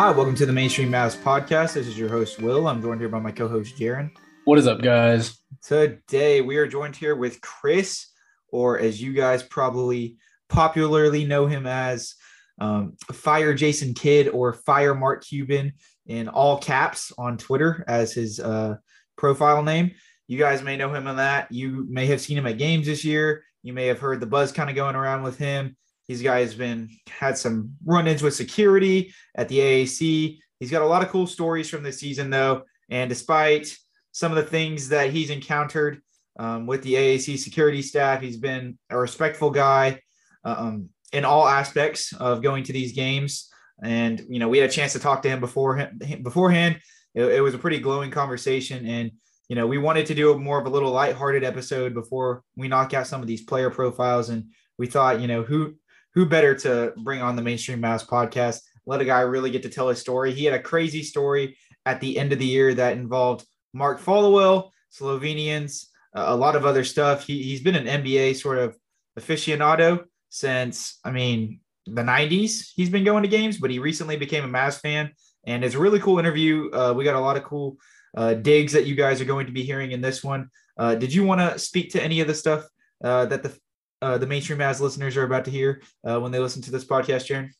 Hi, welcome to the Mainstream Mavs podcast. This is your host, Will. I'm joined here by my co host, Jaren. What is up, guys? Today, we are joined here with Chris, or as you guys probably popularly know him as, um, Fire Jason Kidd or Fire Mark Cuban in all caps on Twitter as his uh, profile name. You guys may know him on that. You may have seen him at games this year. You may have heard the buzz kind of going around with him. He's guys been had some run-ins with security at the AAC. He's got a lot of cool stories from this season, though. And despite some of the things that he's encountered um, with the AAC security staff, he's been a respectful guy um, in all aspects of going to these games. And you know, we had a chance to talk to him before beforehand. It, it was a pretty glowing conversation, and you know, we wanted to do a more of a little lighthearted episode before we knock out some of these player profiles. And we thought, you know, who who better to bring on the Mainstream Mavs podcast? Let a guy really get to tell his story. He had a crazy story at the end of the year that involved Mark Followill, Slovenians, uh, a lot of other stuff. He, he's been an NBA sort of aficionado since, I mean, the 90s. He's been going to games, but he recently became a Mavs fan. And it's a really cool interview. Uh, we got a lot of cool uh, digs that you guys are going to be hearing in this one. Uh, did you want to speak to any of the stuff uh, that the uh, the mainstream as listeners are about to hear uh, when they listen to this podcast, Jaren?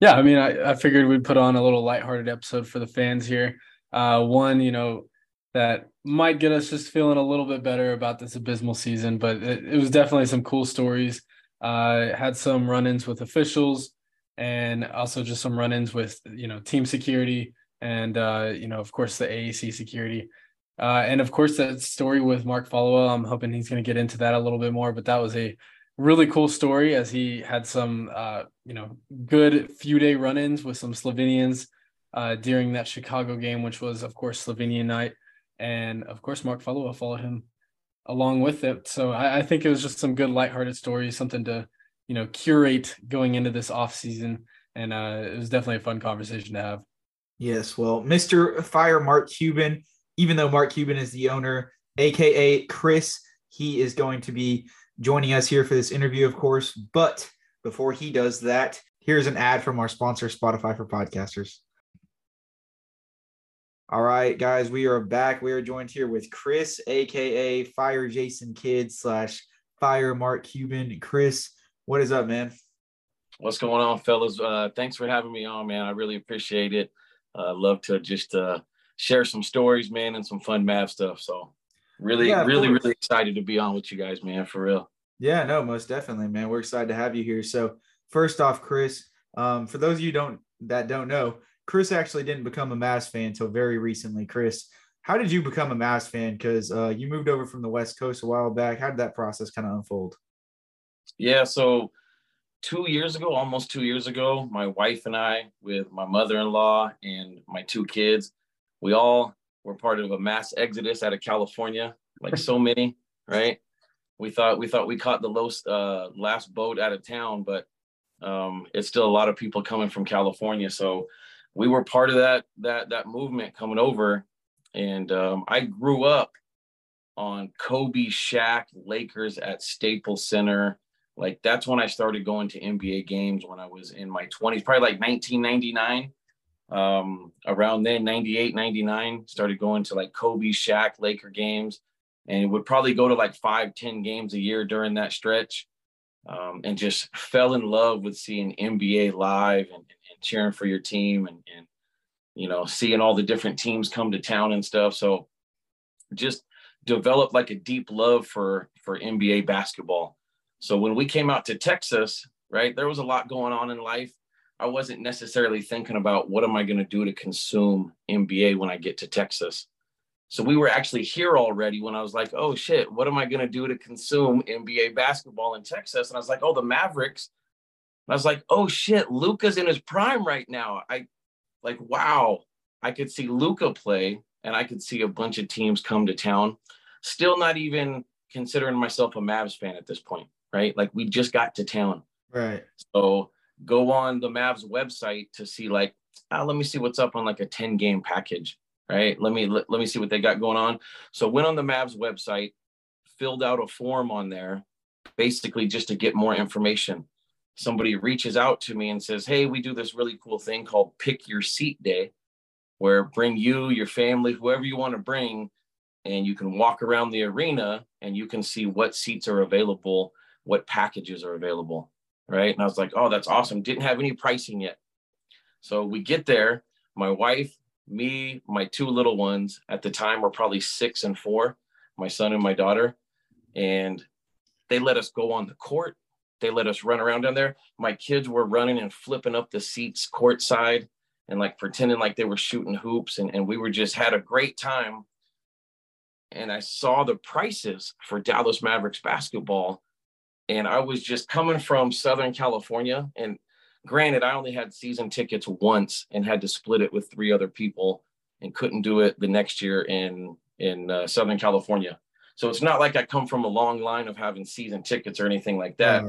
Yeah, I mean, I, I figured we'd put on a little lighthearted episode for the fans here. Uh, one, you know, that might get us just feeling a little bit better about this abysmal season, but it, it was definitely some cool stories. Uh, had some run-ins with officials, and also just some run-ins with you know team security, and uh, you know, of course, the AAC security. Uh, and of course, that story with Mark Followill. I'm hoping he's going to get into that a little bit more. But that was a really cool story as he had some uh, you know good few day run-ins with some Slovenians uh, during that Chicago game, which was of course Slovenian night, and of course Mark Followill followed him along with it. So I, I, think it was just some good lighthearted stories, something to you know curate going into this off season, and uh, it was definitely a fun conversation to have. Yes, well, Mr. Fire Mark Cuban, even though Mark Cuban is the owner, aka Chris, he is going to be joining us here for this interview, of course. But before he does that, here's an ad from our sponsor, Spotify for Podcasters. All right, guys, we are back. We are joined here with Chris, aka Fire Jason Kidd slash Fire Mark Cuban. Chris, what is up, man? What's going on, fellas? Uh, thanks for having me on, man. I really appreciate it. Uh, love to just uh, share some stories, man, and some fun math stuff. So really, yeah, really, course. really excited to be on with you guys, man, for real. Yeah, no, most definitely, man. We're excited to have you here. So first off, Chris, um, for those of you don't that don't know, Chris actually didn't become a Mavs fan until very recently. Chris, how did you become a Mavs fan? Because uh, you moved over from the West Coast a while back. How did that process kind of unfold? Yeah, so two years ago, almost two years ago, my wife and I, with my mother-in-law and my two kids, we all were part of a mass exodus out of California, like so many, right? We thought we thought we caught the last uh, last boat out of town, but um, it's still a lot of people coming from California. So we were part of that that that movement coming over, and um, I grew up on Kobe, Shaq, Lakers at Staples Center. Like that's when I started going to NBA games when I was in my 20s, probably like 1999 um, around then 98 99 started going to like kobe Shaq, laker games. And would probably go to like five ten games a year during that stretch. Um, and just fell in love with seeing nba live and, and cheering for your team and, and you know seeing all the different teams come to town and stuff. So just developed like a deep love for for nba basketball. So when we came out to texas right there was a lot going on in life I wasn't necessarily thinking about what am I going to do to consume NBA when I get to Texas. So we were actually here already when I was like, oh shit, what am I going to do to consume NBA basketball in Texas? And I was like, oh, the Mavericks. And I was like, oh shit, Luka's in his prime right now. I like, wow. I could see Luka play and I could see a bunch of teams come to town. Still not even considering myself a Mavs fan at this point, right? Like we just got to town. Right. So go on the Mavs website to see like, ah, let me see what's up on like a 10 game package, right? Let me let, let me see what they got going on. So went on the Mavs website, filled out a form on there, basically just to get more information. Somebody reaches out to me and says, Hey, we do this really cool thing called Pick Your Seat Day, where bring you, your family, whoever you want to bring, and you can walk around the arena and you can see what seats are available, what packages are available. Right. And I was like, Oh, that's awesome. Didn't have any pricing yet. So we get there. My wife, me, my two little ones at the time were probably six and four, my son and my daughter. And they let us go on the court. They let us run around down there. My kids were running and flipping up the seats courtside and like pretending like they were shooting hoops. And, and we were just had a great time. And I saw the prices for Dallas Mavericks basketball. And I was just coming from Southern California. And granted, I only had season tickets once and had to split it with three other people and couldn't do it the next year in in uh, Southern California. So it's not like I come from a long line of having season tickets or anything like that.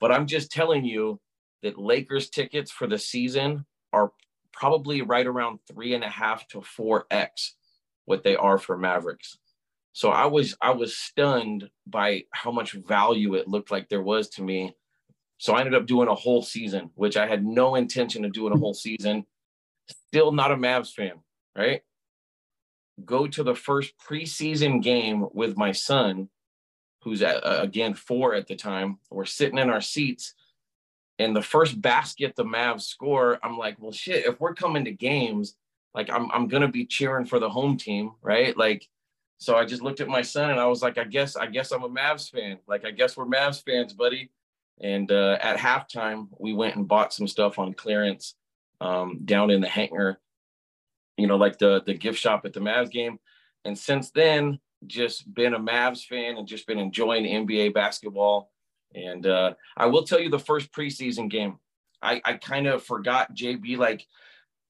But I'm just telling you that Lakers tickets for the season are probably right around three and a half to four X what they are for Mavericks. So I was I was stunned by how much value it looked like there was to me. So I ended up doing a whole season, which I had no intention of doing a whole season. Still not a Mavs fan, right? go to the first preseason game with my son, who's at, uh, again four at the time. We're sitting in our seats, and the first basket the Mavs score, I'm like, well, shit. If we're coming to games, like I'm I'm gonna be cheering for the home team, right? Like, so I just looked at my son and I was like, I guess I guess I'm a Mavs fan. Like, I guess we're Mavs fans, buddy. And uh, at halftime, we went and bought some stuff on clearance um, down in the hangar you know, like the the gift shop at the Mavs game. And since then, just been a Mavs fan and just been enjoying NBA basketball. And uh, I will tell you the first preseason game, I, I kind of forgot JB. Like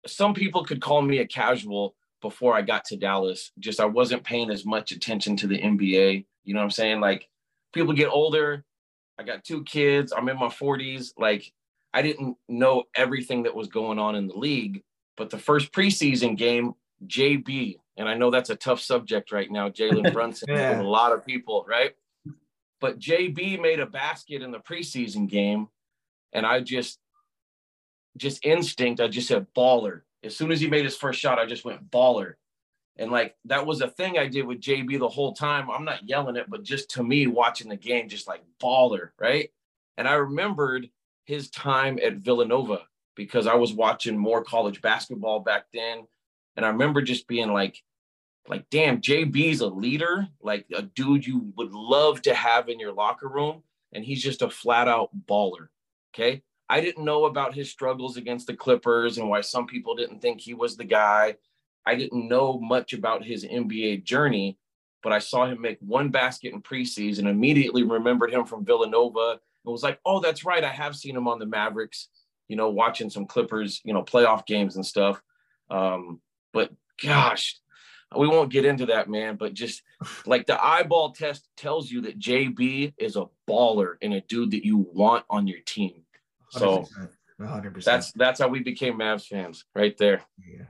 some people could call me a casual before I got to Dallas. Just I wasn't paying as much attention to the NBA. You know what I'm saying? Like people get older. I got two kids. I'm in my 40s. Like I didn't know everything that was going on in the league. But the first preseason game, JB, and I know that's a tough subject right now, Jalen Brunson, yeah. a lot of people, right? But JB made a basket in the preseason game, and I just, just instinct, I just said baller. As soon as he made his first shot, I just went baller. And like that was a thing I did with JB the whole time. I'm not yelling it, but just to me, watching the game, just like baller, right? And I remembered his time at Villanova because I was watching more college basketball back then. And I remember just being like, like, damn, JB's a leader, like a dude you would love to have in your locker room. And he's just a flat out baller. Okay. I didn't know about his struggles against the Clippers and why some people didn't think he was the guy. I didn't know much about his NBA journey, but I saw him make one basket in preseason, immediately remembered him from Villanova and was like, oh, that's right. I have seen him on the Mavericks you know, watching some Clippers, you know, playoff games and stuff. Um, but gosh, we won't get into that, man. But just like the eyeball test tells you that JB is a baller and a dude that you want on your team. So 100%. that's that's how we became Mavs fans, right there. Yeah.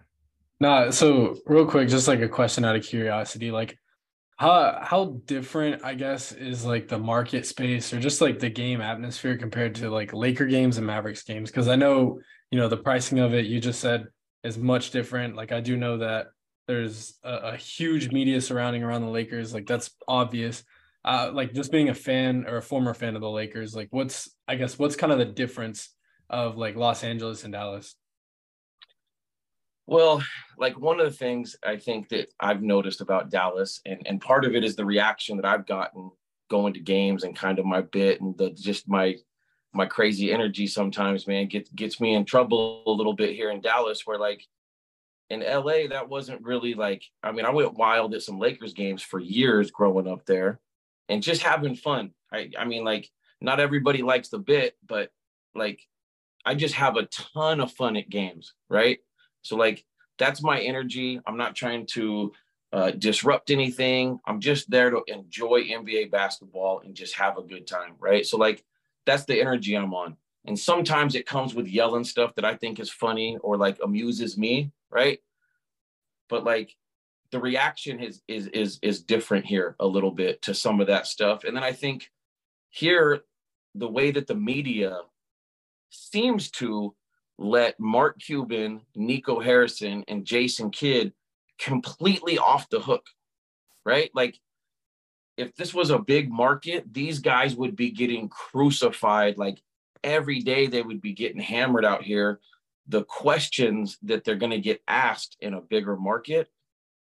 Nah, so real quick, just like a question out of curiosity, like how how different I guess is like the market space or just like the game atmosphere compared to like Laker games and Mavericks games? Because I know you know the pricing of it. You just said is much different. Like I do know that there's a, a huge media surrounding around the Lakers. Like that's obvious. Uh, like just being a fan or a former fan of the Lakers, like what's I guess what's kind of the difference of like Los Angeles and Dallas? Well, like one of the things I think that I've noticed about Dallas, and, and part of it is the reaction that I've gotten going to games and kind of my bit and the just my my crazy energy sometimes, man, gets gets me in trouble a little bit here in Dallas, where like in LA, that wasn't really like, I mean, I went wild at some Lakers games for years growing up there and just having fun. I I mean, like, not everybody likes the bit, but like I just have a ton of fun at games, right? So like that's my energy. I'm not trying to uh, disrupt anything. I'm just there to enjoy NBA basketball and just have a good time, right? So like that's the energy I'm on. And sometimes it comes with yelling stuff that I think is funny or like amuses me, right? But like the reaction is is is is different here a little bit to some of that stuff. And then I think here the way that the media seems to let Mark Cuban, Nico Harrison, and Jason Kidd completely off the hook, right? Like, if this was a big market, these guys would be getting crucified. Like, every day they would be getting hammered out here. The questions that they're going to get asked in a bigger market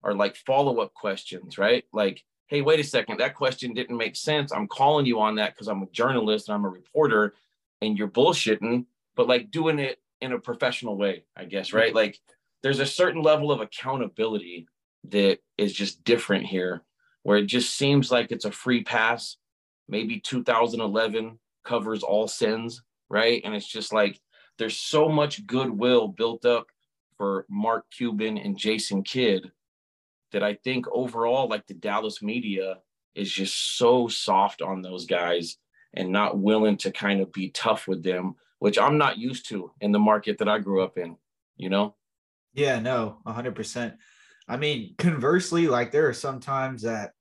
are like follow up questions, right? Like, hey, wait a second, that question didn't make sense. I'm calling you on that because I'm a journalist and I'm a reporter and you're bullshitting, but like doing it in a professional way, I guess, right? Like there's a certain level of accountability that is just different here, where it just seems like it's a free pass. Maybe 2011 covers all sins, right? And it's just like there's so much goodwill built up for Mark Cuban and Jason Kidd that I think overall, like the Dallas media is just so soft on those guys and not willing to kind of be tough with them which I'm not used to in the market that I grew up in, you know? Yeah, no, 100%. I mean, conversely, like there are some times that,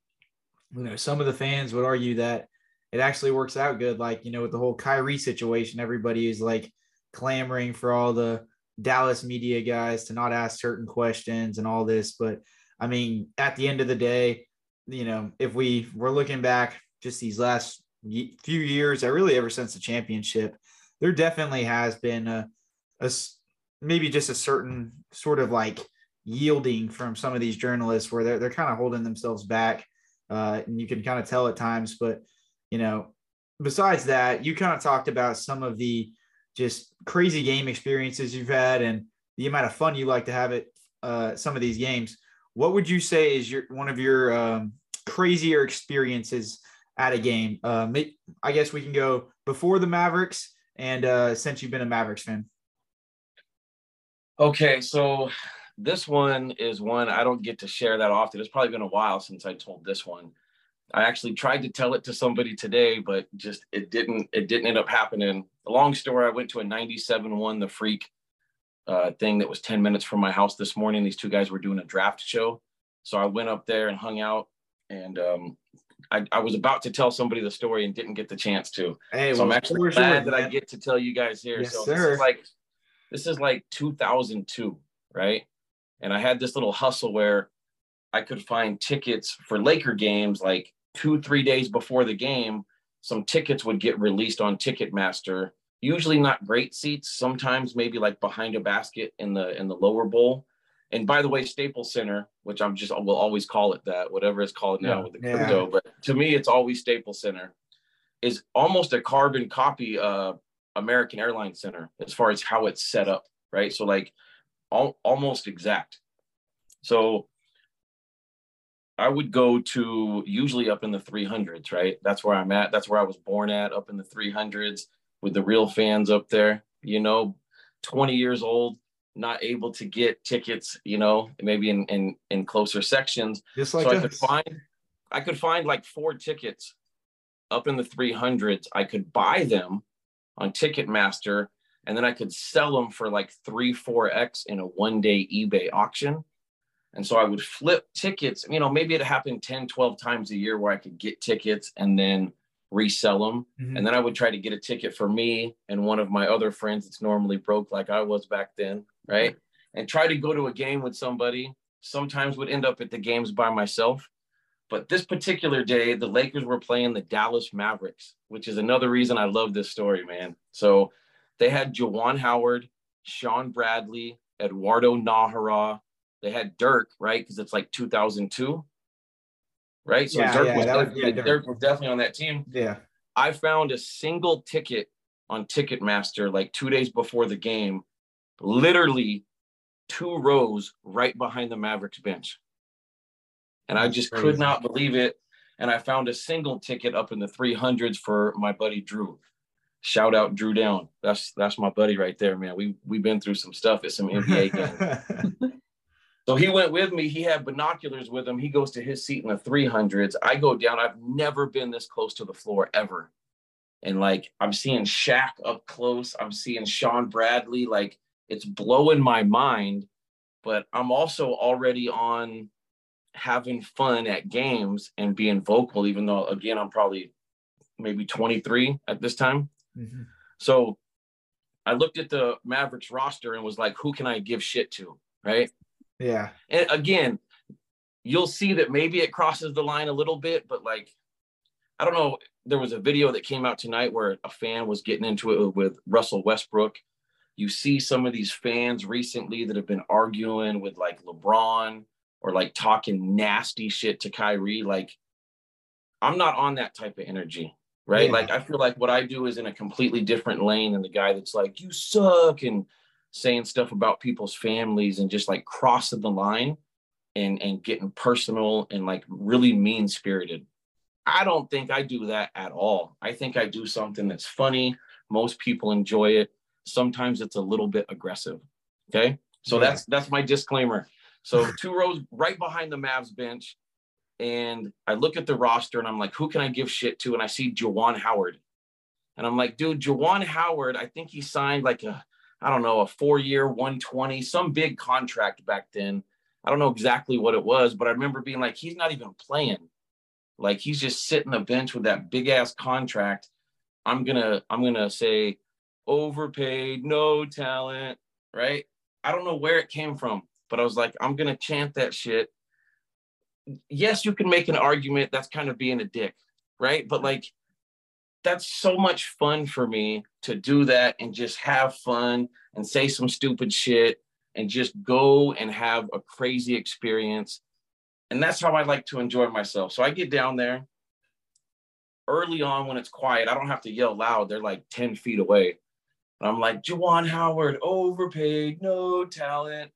you know, some of the fans would argue that it actually works out good. Like, you know, with the whole Kyrie situation, everybody is like clamoring for all the Dallas media guys to not ask certain questions and all this. But I mean, at the end of the day, you know, if we were looking back just these last few years, or really ever since the championship, there definitely has been a, a maybe just a certain sort of like yielding from some of these journalists where they're, they're kind of holding themselves back uh, and you can kind of tell at times but you know besides that you kind of talked about some of the just crazy game experiences you've had and the amount of fun you like to have at uh, some of these games what would you say is your one of your um, crazier experiences at a game uh, i guess we can go before the mavericks and uh, since you've been a Mavericks fan? Okay, so this one is one I don't get to share that often. It's probably been a while since I told this one. I actually tried to tell it to somebody today, but just it didn't it didn't end up happening. Long story, I went to a 97-1 the freak uh, thing that was 10 minutes from my house this morning. These two guys were doing a draft show. So I went up there and hung out and um, I, I, was about to tell somebody the story and didn't get the chance to. Hey, so well, I'm actually glad that I get to tell you guys here. Yes, so sir. this is like this is like 2002, right? And I had this little hustle where I could find tickets for Laker games like two, three days before the game. Some tickets would get released on Ticketmaster. Usually not great seats. Sometimes maybe like behind a basket in the in the lower bowl. And by the way, Staples Center, which I'm just will always call it that, whatever it's called now yeah, with the crypto, yeah. but to me it's always Staples Center, is almost a carbon copy of American Airlines Center as far as how it's set up, right? So like all, almost exact. So I would go to usually up in the 300s, right? That's where I'm at. That's where I was born at, up in the 300s with the real fans up there, you know, 20 years old, not able to get tickets, you know, maybe in in, in closer sections. Just like so I could find I could find like four tickets up in the 300s. I could buy them on Ticketmaster and then I could sell them for like 3 4x in a one day eBay auction. And so I would flip tickets, you know, maybe it happened 10, 12 times a year where I could get tickets and then resell them. Mm-hmm. And then I would try to get a ticket for me and one of my other friends that's normally broke like I was back then right? And try to go to a game with somebody. Sometimes would end up at the games by myself. But this particular day, the Lakers were playing the Dallas Mavericks, which is another reason I love this story, man. So they had Juwan Howard, Shawn Bradley, Eduardo Najera. They had Dirk, right? Because it's like 2002, right? So yeah, Dirk, yeah, was definitely, was, yeah, Dirk. Dirk definitely on that team. Yeah. I found a single ticket on Ticketmaster like two days before the game literally two rows right behind the Mavericks bench. And I just could not believe it. And I found a single ticket up in the 300s for my buddy Drew. Shout out Drew Down. That's that's my buddy right there, man. We we've been through some stuff at some NBA games. So he went with me. He had binoculars with him. He goes to his seat in the 300s. I go down. I've never been this close to the floor ever. And like, I'm seeing Shaq up close. I'm seeing Shawn Bradley. Like, it's blowing my mind. But I'm also already on having fun at games and being vocal, even though, again, I'm probably maybe 23 at this time. Mm-hmm. So I looked at the Mavericks roster and was like, who can I give shit to? Right. Yeah. And again, you'll see that maybe it crosses the line a little bit, but like, I don't know. There was a video that came out tonight where a fan was getting into it with Russell Westbrook. You see some of these fans recently that have been arguing with like LeBron or like talking nasty shit to Kyrie. Like, I'm not on that type of energy right? Yeah. Like I feel like what I do is in a completely different lane than the guy that's like, you suck and saying stuff about people's families and just like crossing the line and and getting personal and like really mean spirited. I don't think I do that at all. I think I do something that's funny. Most people enjoy it. Sometimes it's a little bit aggressive. Okay. So yeah. that's that's my disclaimer. So two rows right behind the Mavs bench, and I look at the roster and I'm like, who can I give shit to? And I see Juwan Howard. And I'm like, dude, Juwan Howard, I think he signed like a, I don't know, a four year 120, some big contract back then. I don't know exactly what it was, but I remember being like, he's not even playing. Like he's just sitting the bench with that big ass contract. I'm gonna, I'm gonna say overpaid, no talent, right? I don't know where it came from, but I was like, I'm gonna chant that shit yes, you can make an argument that's kind of being a dick, right? But like, that's so much fun for me to do that and just have fun and say some stupid shit and just go and have a crazy experience. And that's how I like to enjoy myself. So I get down there early on when it's quiet. I don't have to yell loud. They're like 10 feet away. And I'm like, Juwan Howard, overpaid, no talent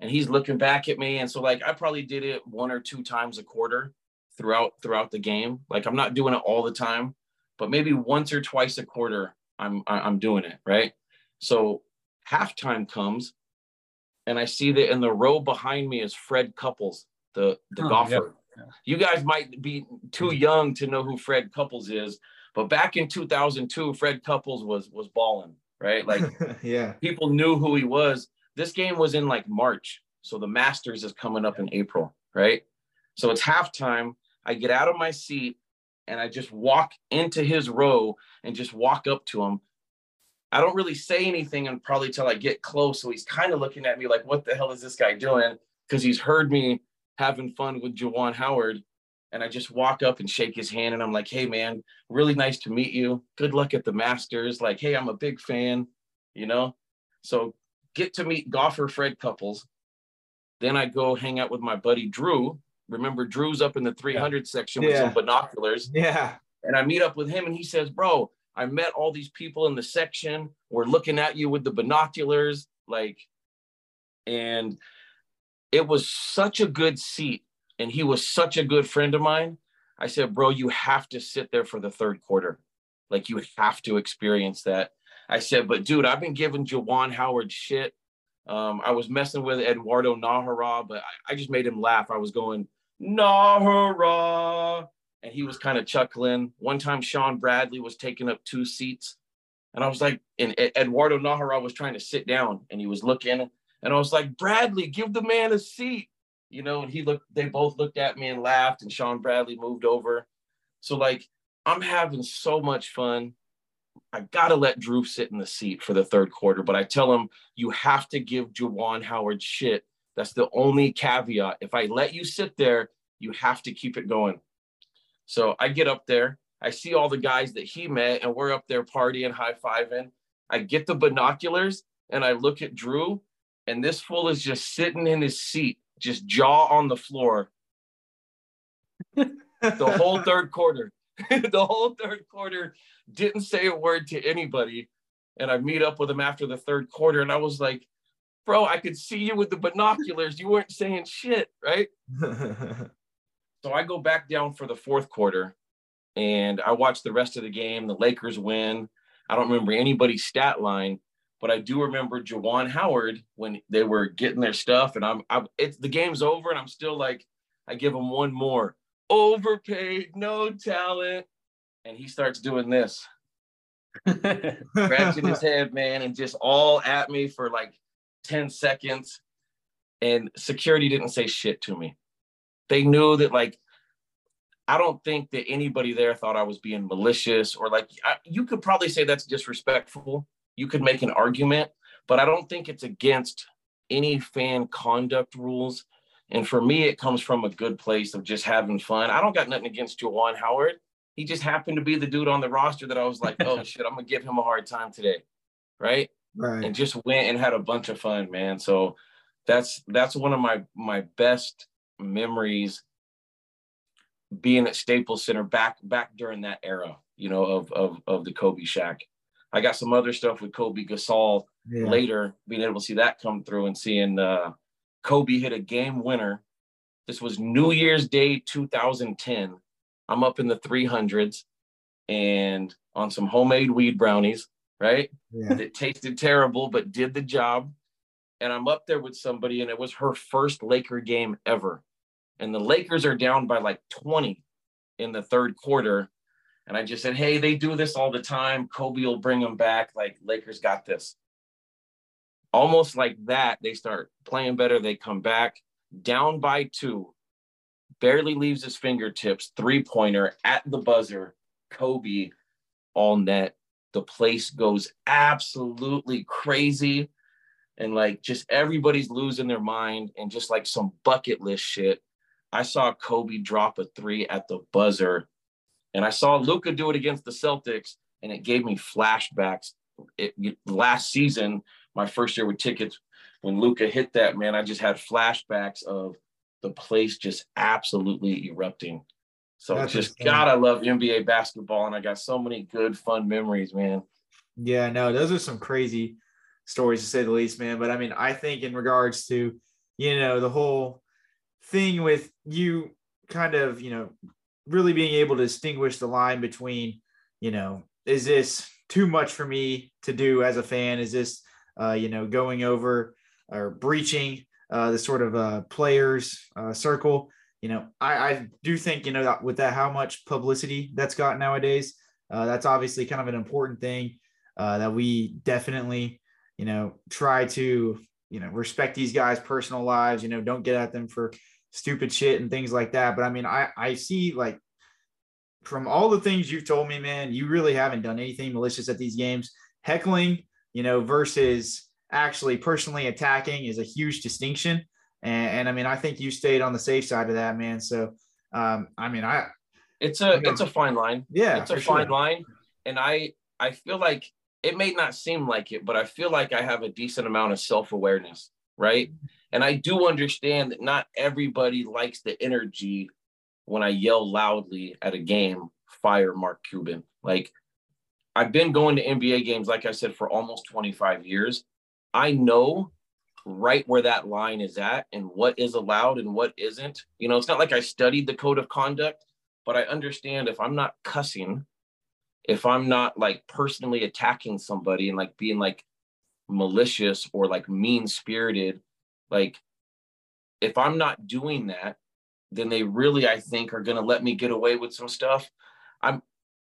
and he's looking back at me and so like i probably did it one or two times a quarter throughout throughout the game like i'm not doing it all the time but maybe once or twice a quarter i'm i'm doing it right so halftime comes and i see that in the row behind me is fred couples the the oh, golfer yeah. you guys might be too mm-hmm. young to know who fred couples is but back in 2002 fred couples was was balling right like yeah people knew who he was this game was in like March. So the Masters is coming up in April, right? So it's halftime. I get out of my seat and I just walk into his row and just walk up to him. I don't really say anything and probably till I get close. So he's kind of looking at me like, what the hell is this guy doing? Because he's heard me having fun with Juwan Howard. And I just walk up and shake his hand and I'm like, hey man, really nice to meet you. Good luck at the Masters. Like, hey, I'm a big fan, you know? So get to meet golfer Fred Couples. Then I go hang out with my buddy Drew. Remember, Drew's up in the 300 yeah. section with yeah. some binoculars. Yeah. And I meet up with him, and he says, Bro, I met all these people in the section. We're looking at you with the binoculars. Like, and it was such a good seat. And he was such a good friend of mine. I said, Bro, you have to sit there for the third quarter. Like, you have to experience that. I said, but dude, I've been giving Juwan Howard shit. Um, I was messing with Eduardo Najera, but I, I, just made him laugh. I was going, Najera. And he was kind of chuckling. One time, Shawn Bradley was taking up two seats. And I was like, and Eduardo Najera was trying to sit down and he was looking. And I was like, Bradley, give the man a seat. You know, and he looked, they both looked at me and laughed. And Shawn Bradley moved over. So, like, I'm having so much fun. I got to let Drew sit in the seat for the third quarter, but I tell him, you have to give Juwan Howard shit. That's the only caveat. If I let you sit there, you have to keep it going. So I get up there. I see all the guys that he met, and we're up there partying, high fiving. I get the binoculars and I look at Drew, and this fool is just sitting in his seat, just jaw on the floor. the whole third quarter. the whole third quarter, didn't say a word to anybody. And I meet up with him after the third quarter, and I was like, bro, I could see you with the binoculars. You weren't saying shit, right? so I go back down for the fourth quarter and I watch the rest of the game. The Lakers win. I don't remember anybody's stat line, but I do remember Juwan Howard when they were getting their stuff, and I'm, I'm it's the game's over, and I'm still like, I give him one more overpaid, no talent, and he starts doing this, scratching his head, man, and just all at me for like 10 seconds. And security didn't say shit to me. They knew that, like, I don't think that anybody there thought I was being malicious or like, I, you could probably say that's disrespectful. You could make an argument, but I don't think it's against any fan conduct rules. And for me, it comes from a good place of just having fun. I don't got nothing against Juwan Howard. He just happened to be the dude on the roster that I was like, oh shit, I'm gonna give him a hard time today. Right. Right. And just went and had a bunch of fun, man. So that's that's one of my my best memories being at Staples Center back back during that era, you know, of of of the Kobe Shaq. I got some other stuff with Kobe Gasol Yeah. later, being able to see that come through and seeing uh, Kobe hit a game winner. This was New Year's Day 2010. I'm up in the 300s and on some homemade weed brownies, right? Yeah. That tasted terrible, but did the job. And I'm up there with somebody, and it was her first Laker game ever. And the Lakers are down by like 20 in the third quarter. And I just said, Hey, they do this all the time. Kobe will bring them back. Like, Lakers got this. Almost like that, they start playing better. They come back down by two, barely leaves his fingertips, three pointer at the buzzer. Kobe all net. The place goes absolutely crazy. And like just everybody's losing their mind and just like some bucket list shit. I saw Kobe drop a three at the buzzer. And I saw Luka do it against the Celtics, and it gave me flashbacks. It, last season, my first year with tickets, when Luka hit that, man, I just had flashbacks of the place just absolutely erupting. So That's just. God, I love NBA basketball, and I got so many good, fun memories, man. Yeah, no, those are some crazy stories to say the least, man. But I mean, I think in regards to, you know, the whole thing with you kind of, you know, really being able to distinguish the line between, you know, is this too much for me to do as a fan? Is this, uh, you know, going over or breaching uh, the sort of uh, players uh, circle? You know, I, I do think, you know, that with that, how much publicity that's got nowadays, uh, that's obviously kind of an important thing uh, that we definitely, you know, try to, you know, respect these guys' personal lives, you know, don't get at them for stupid shit and things like that. But I mean, I, I see like from all the things you've told me, man, you really haven't done anything malicious at these games. Heckling, you know, versus actually personally attacking is a huge distinction. And, and I mean, I think you stayed on the safe side of that, man. So, um, I mean, I, It's a it's a fine line. yeah, it's a sure. fine line and i i feel like it may not seem like it but i feel like i have a decent amount of self-awareness right and i do understand that not everybody likes the energy when i yell loudly at a game fire mark cuban like i've been going to nba games like i said for almost 25 years i know right where that line is at and what is allowed and what isn't you know it's not like i studied the code of conduct but I understand if I'm not cussing, if I'm not like personally attacking somebody and like being like malicious or like mean spirited, like if I'm not doing that, then they really I think are going to let me get away with some stuff. I'm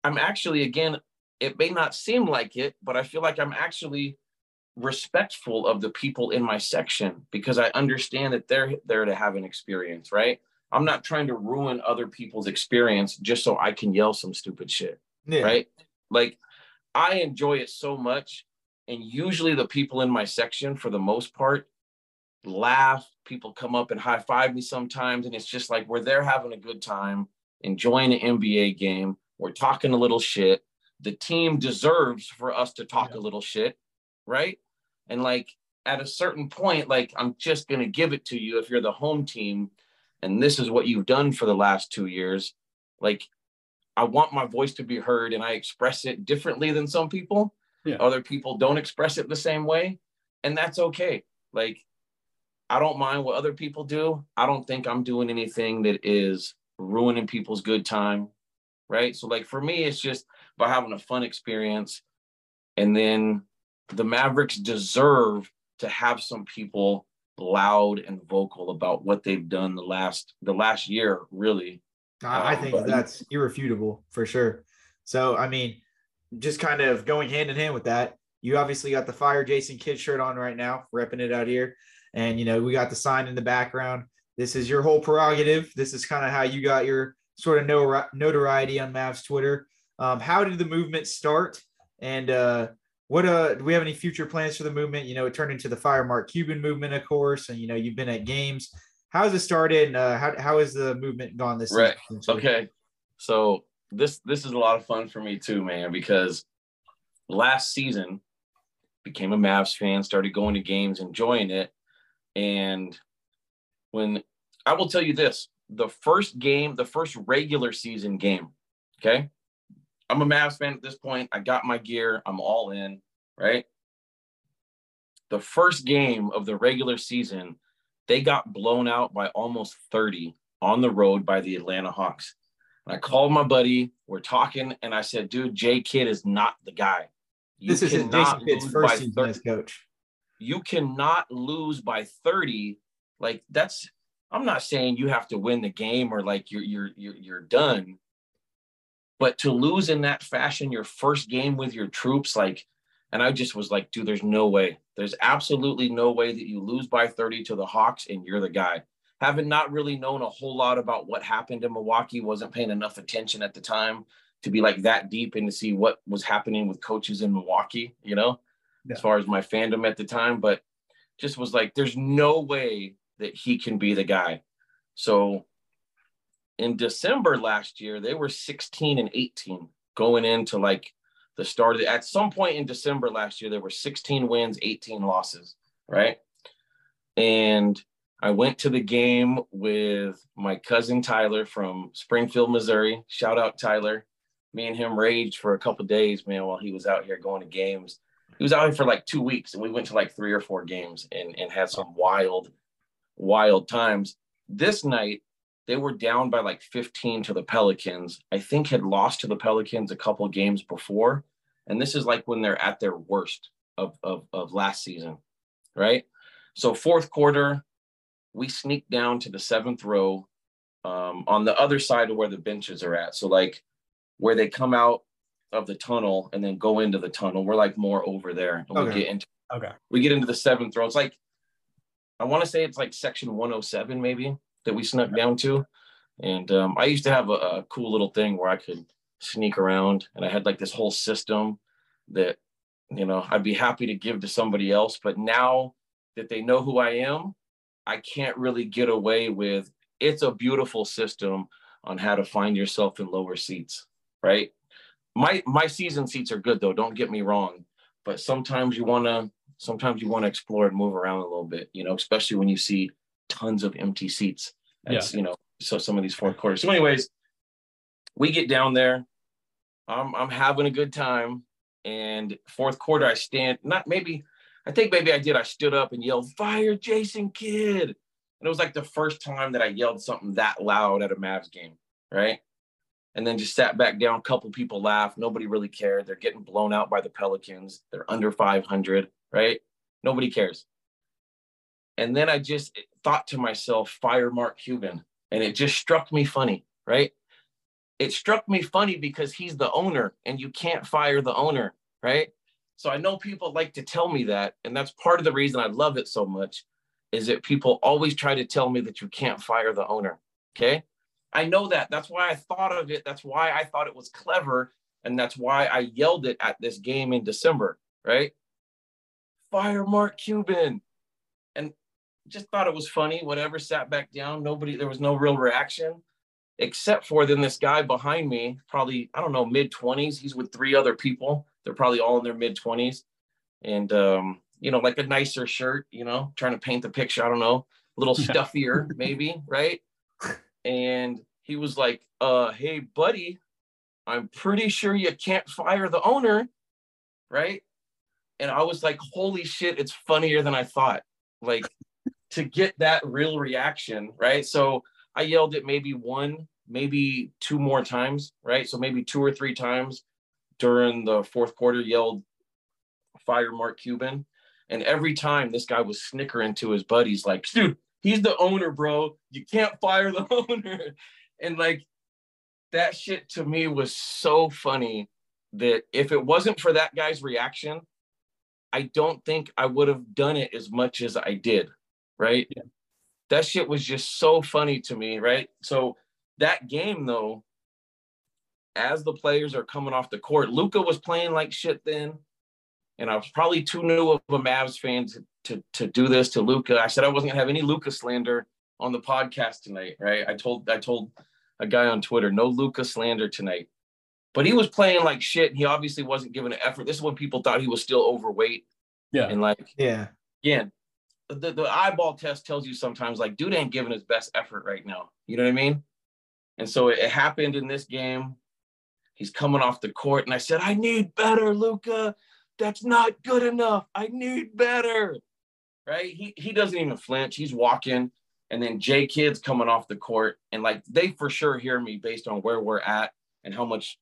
I'm actually again it may not seem like it, but I feel like I'm actually respectful of the people in my section because I understand that they're there to have an experience, right? I'm not trying to ruin other people's experience just so I can yell some stupid shit, Yeah. right? Like I enjoy it so much. And usually the people in my section, for the most part, laugh. People come up and high five me sometimes. And it's just like we're there having a good time, enjoying an NBA game. We're talking a little shit. The team deserves for us to talk a little shit, right? And like at a certain point, like I'm just going to give it to you if you're the home team and this is what you've done for the last two years. Like, I want my voice to be heard and I express it differently than some people. Yeah. Other people don't express it the same way. And that's okay. Like, I don't mind what other people do. I don't think I'm doing anything that is ruining people's good time. Right. So, like, for me, it's just about having a fun experience. And then the Mavericks deserve to have some people loud and vocal about what they've done the last the last year, really. I, I think but- that's irrefutable for sure. So, I mean, just kind of going hand in hand with that, you obviously got the Fire Jason Kidd shirt on right now, repping it out here. And, you know, we got the sign in the background. This is your whole prerogative. This is kind of how you got your sort of no- notoriety on Mavs Twitter. Um, how did the movement start? And uh, what uh, do we have any future plans for the movement? You know, it turned into the Fire Mark Cuban movement, of course. And, you know, you've been at games. How has it started? And uh, how, how has the movement gone this Right. season? Okay. So this this is a lot of fun for me too, man, because last season became a Mavs fan, started going to games, enjoying it. And when I will tell you this, the first game, the first regular season game, okay? I'm a Mavs fan at this point. I got my gear, I'm all in, right? The first game of the regular season, they got blown out by almost 30 on the road by the Atlanta Hawks. And I called my buddy, we're talking, and I said, dude, Jay Kidd is not the guy. You This is his Kidd's first season 30 as coach. you cannot lose by 30 like that's i'm not saying you have to win the game or like you're you're you're, you're done but to lose in that fashion your first game with your troops like and i just was like dude there's no way. There's absolutely no way that you lose by 30 to the hawks and you're the guy. Having not really known a whole lot about what happened in milwaukee wasn't paying enough attention at the time to be like that deep and to see what was happening with coaches in milwaukee you know as far as my fandom at the time, but just was like, there's no way that he can be the guy. So in December last year, they were 16 and 18 going into like the start of at some point in December last year, there were 16 wins, 18 losses, right? And I went to the game with my cousin Tyler from Springfield, Missouri. Shout out Tyler. Me and him raged for a couple days, man, while he was out here going to games he was out here for like two weeks and we went to like three or four games and, and had some wild wild times this night they were down by like 15 to the pelicans i think had lost to the pelicans a couple games before and this is like when they're at their worst of, of, of last season right so fourth quarter we sneaked down to the seventh row um, on the other side of where the benches are at so like where they come out of the tunnel and then go into the tunnel. We're like more over there. And Okay. we get into Okay. we get into the seventh row. It's like I want to say it's like section 107 maybe that we snuck down to. And um, I used to have a, a cool little thing where I could sneak around and I had like this whole system that you know I'd be happy to give to somebody else. But now that they know who I am, I can't really get away with it's a beautiful system on how to find yourself in lower seats, right? my my season seats are good though don't get me wrong but sometimes you want to sometimes you want to explore and move around a little bit you know especially when you see tons of empty seats That's, you know so some of these fourth quarters so anyways we get down there i'm i'm having a good time and fourth quarter i stand not maybe i think maybe i did i stood up and yelled fire jason kidd and it was like the first time that i yelled something that loud at a mavs game right and then just sat back down. A couple people laughed. Nobody really cared. They're getting blown out by the Pelicans. They're under 500, right? Nobody cares. And then I just thought to myself, fire Mark Cuban. And it just struck me funny, right? It struck me funny because he's the owner and you can't fire the owner, right? So I know people like to tell me that. And that's part of the reason I love it so much is that people always try to tell me that you can't fire the owner. Okay. I know that. That's why I thought of it. That's why I thought it was clever. And that's why I yelled it at this game in December, right? Fire Mark Cuban. Just thought it was funny, whatever, sat back down. Nobody, there was no real reaction, except for then this guy behind me, probably, I don't know, mid 20s. He's with three other people. They're probably all in their mid 20s. And, um, you know, like a nicer shirt, you know, trying to paint the picture. I don't know, a little stuffier, maybe, right? and he was like, uh, hey, buddy, I'm pretty sure you can't fire the owner, right? And I was like, holy shit, it's funnier than I thought. Like to get that real reaction, right? So I yelled it maybe one, maybe two more times, right? So maybe two or three times during the fourth quarter, yelled fire Mark Cuban. And every time this guy was snickering to his buddies, like, dude, he's the owner, bro. You can't fire the owner. And like that shit to me was so funny that if it wasn't for that guy's reaction, I don't think I would have done it as much as I did. Right. Yeah. That shit was just so funny to me. Right. So that game, though, as the players are coming off the court, Luka was playing like shit then. And I was probably too new of a Mavs fan to, to, to do this to Luka. I said I wasn't gonna have any Luka slander on the podcast tonight, right? I told I told a guy on Twitter, no Luka slander tonight. But he was playing like shit. He obviously wasn't giving an effort. This is when people thought he was still overweight. Yeah. And like, yeah. Again, the, the eyeball test tells you sometimes like dude ain't giving his best effort right now. You know what I mean? And so it, it happened in this game. He's coming off the court, and I said, I need better, Luka. That's not good enough. I need better. Right? He he doesn't even flinch. He's walking. And then Jay Kidd's coming off the court. And like they for sure hear me based on where we're at and how much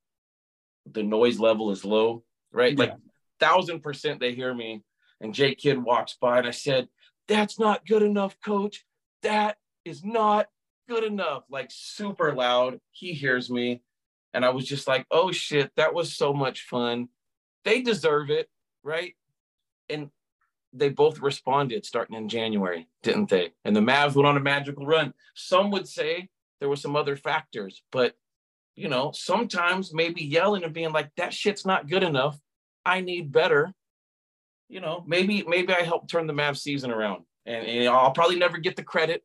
the noise level is low. Right? Yeah. Like thousand percent they hear me. And Jay Kidd walks by and I said, That's not good enough, coach. That is not good enough. Like super loud. He hears me. And I was just like, oh shit, that was so much fun. They deserve it, right? And they both responded starting in January, didn't they? And the Mavs went on a magical run. Some would say there were some other factors, but you know, sometimes maybe yelling and being like, that shit's not good enough. I need better. You know, maybe maybe I helped turn the Mavs season around. And, and I'll probably never get the credit,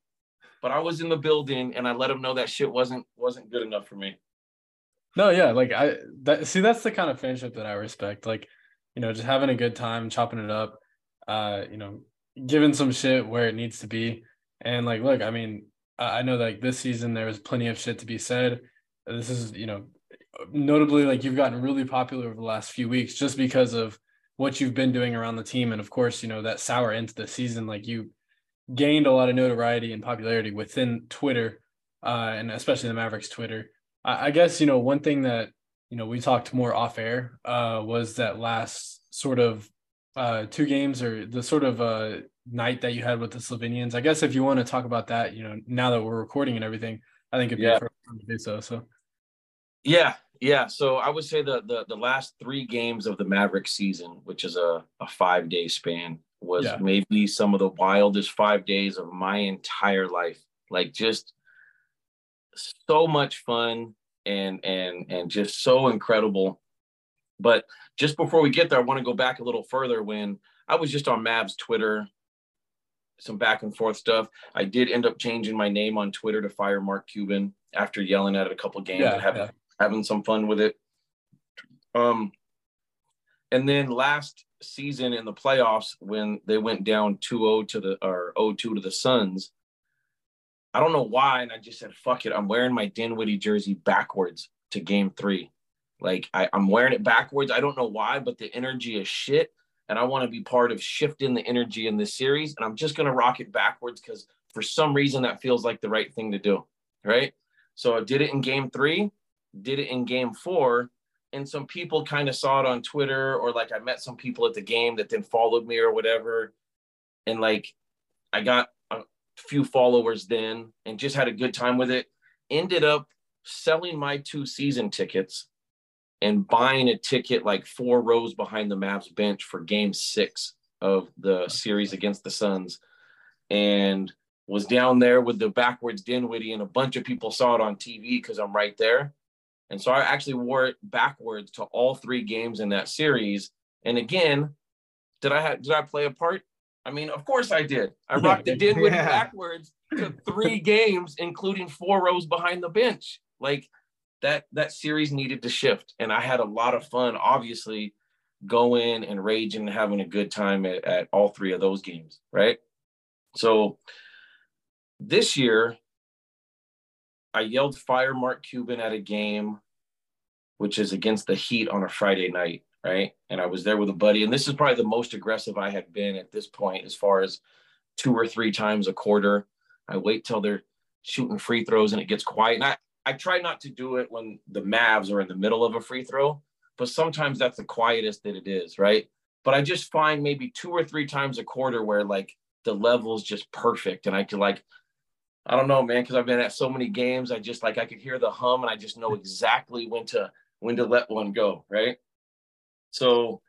but I was in the building and I let them know that shit wasn't wasn't good enough for me. No, yeah, like I that see that's the kind of friendship that I respect. Like, you know, just having a good time, chopping it up, uh, you know, giving some shit where it needs to be. And like, look, I mean, I know like this season there was plenty of shit to be said. This is, you know, notably like you've gotten really popular over the last few weeks just because of what you've been doing around the team. And of course, you know, that sour end to the season, like you gained a lot of notoriety and popularity within Twitter, uh, and especially the Mavericks Twitter. I guess you know one thing that you know we talked more off air uh, was that last sort of uh, two games or the sort of uh, night that you had with the Slovenians. I guess if you want to talk about that, you know, now that we're recording and everything, I think it'd be yeah. to do so. So, yeah, yeah. So I would say the the the last three games of the Maverick season, which is a a five day span, was yeah. maybe some of the wildest five days of my entire life. Like just so much fun and and and just so incredible. But just before we get there, I want to go back a little further when I was just on Mav's Twitter, some back and forth stuff. I did end up changing my name on Twitter to Fire Mark Cuban after yelling at it a couple games yeah, and having yeah. Having some fun with it. Um, and then last season in the playoffs when they went down 2-0 to the or 0-2 to the Suns, I don't know why. And I just said, fuck it. I'm wearing my Dinwiddie jersey backwards to game three. Like I, I'm wearing it backwards. I don't know why, but the energy is shit. And I want to be part of shifting the energy in this series. And I'm just going to rock it backwards because for some reason that feels like the right thing to do. Right. So I did it in game three, did it in game four. And some people kind of saw it on Twitter, or like I met some people at the game that then followed me or whatever. And like I got a few followers then and just had a good time with it. Ended up selling my two season tickets and buying a ticket like four rows behind the Mavs bench for game six of the series against the Suns. And was down there with the backwards Dinwiddie, and a bunch of people saw it on TV because I'm right there. And so I actually wore it backwards to all three games in that series. And again, did I have did I play a part? I mean, of course I did. I yeah, rocked the Dinwiddie yeah. backwards to three games, including four rows behind the bench. Like that that series needed to shift, and I had a lot of fun. Obviously, going and raging and having a good time at, at all three of those games. Right. So this year, I yelled "Fire Mark Cuban" at a game, which is against the Heat on a Friday night right? And I was there with a buddy, and this is probably the most aggressive I had been at this point, as far as two or three times a quarter. I wait till they're shooting free throws and it gets quiet. And I, I try not to do it when the Mavs are in the middle of a free throw, but sometimes that's the quietest that it is, right? but I just find maybe two or three times a quarter where like the level's just perfect and I can like I don't know, man, because I've been at so many games. I just like I could hear the hum and I just know exactly when to when to let one go, right? So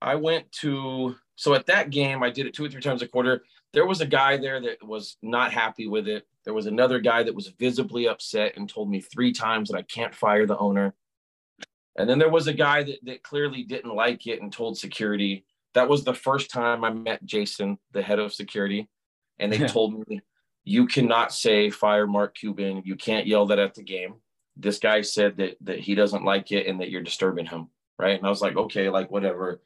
I went to so at that game I did it two or three times a quarter. There was a guy there that was not happy with it. There was another guy that was visibly upset and told me three times that I can't fire the owner. And then there was a guy that, that clearly didn't like it and told security. That was the first time I met Jason, the head of security. And they yeah. told me, you cannot say fire Mark Cuban. You can't yell that at the game. This guy said that that he doesn't like it and that you're disturbing him. Right. And I was like, okay, like whatever.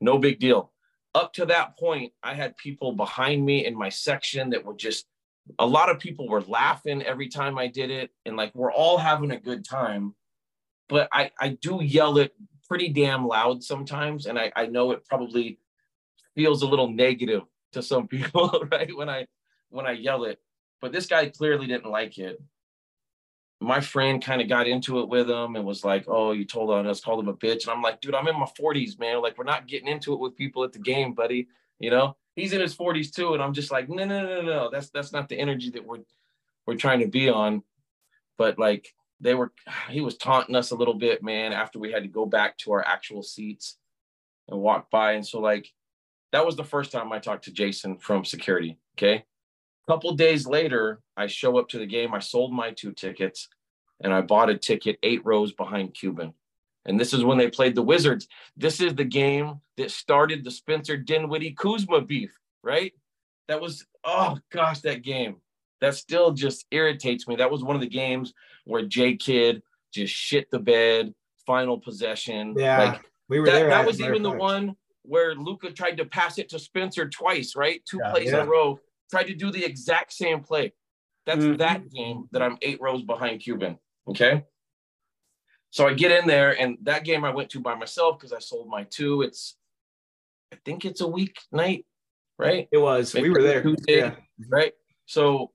No big deal. Up to that point, I had people behind me in my section that were just a lot of people were laughing every time I did it. And like we're all having a good time but I, I do yell it pretty damn loud sometimes. And I, I know it probably feels a little negative to some people, right? When I when I yell it. But this guy clearly didn't like it. My friend kind of got into it with him and was like, Oh, you told on us, called him a bitch. And I'm like, dude, I'm in my 40s, man. Like, we're not getting into it with people at the game, buddy. You know, he's in his 40s too. And I'm just like, no, no, no, no. That's that's not the energy that we're we're trying to be on. But like they were he was taunting us a little bit man after we had to go back to our actual seats and walk by and so like that was the first time i talked to jason from security okay a couple days later i show up to the game i sold my two tickets and i bought a ticket eight rows behind cuban and this is when they played the wizards this is the game that started the spencer dinwiddie kuzma beef right that was oh gosh that game that still just irritates me that was one of the games where J Kidd just shit the bed, final possession. Yeah, like we were that, there. That was even the one where Luka tried to pass it to Spencer twice, right? Two yeah, plays yeah. in a row, tried to do the exact same play. That's mm-hmm. that game that I'm eight rows behind Cuban. Okay. So I get in there, and that game I went to by myself because I sold my two. It's, I think it's a week night, right? It was. Maybe we were there. Tuesday, yeah. Right. So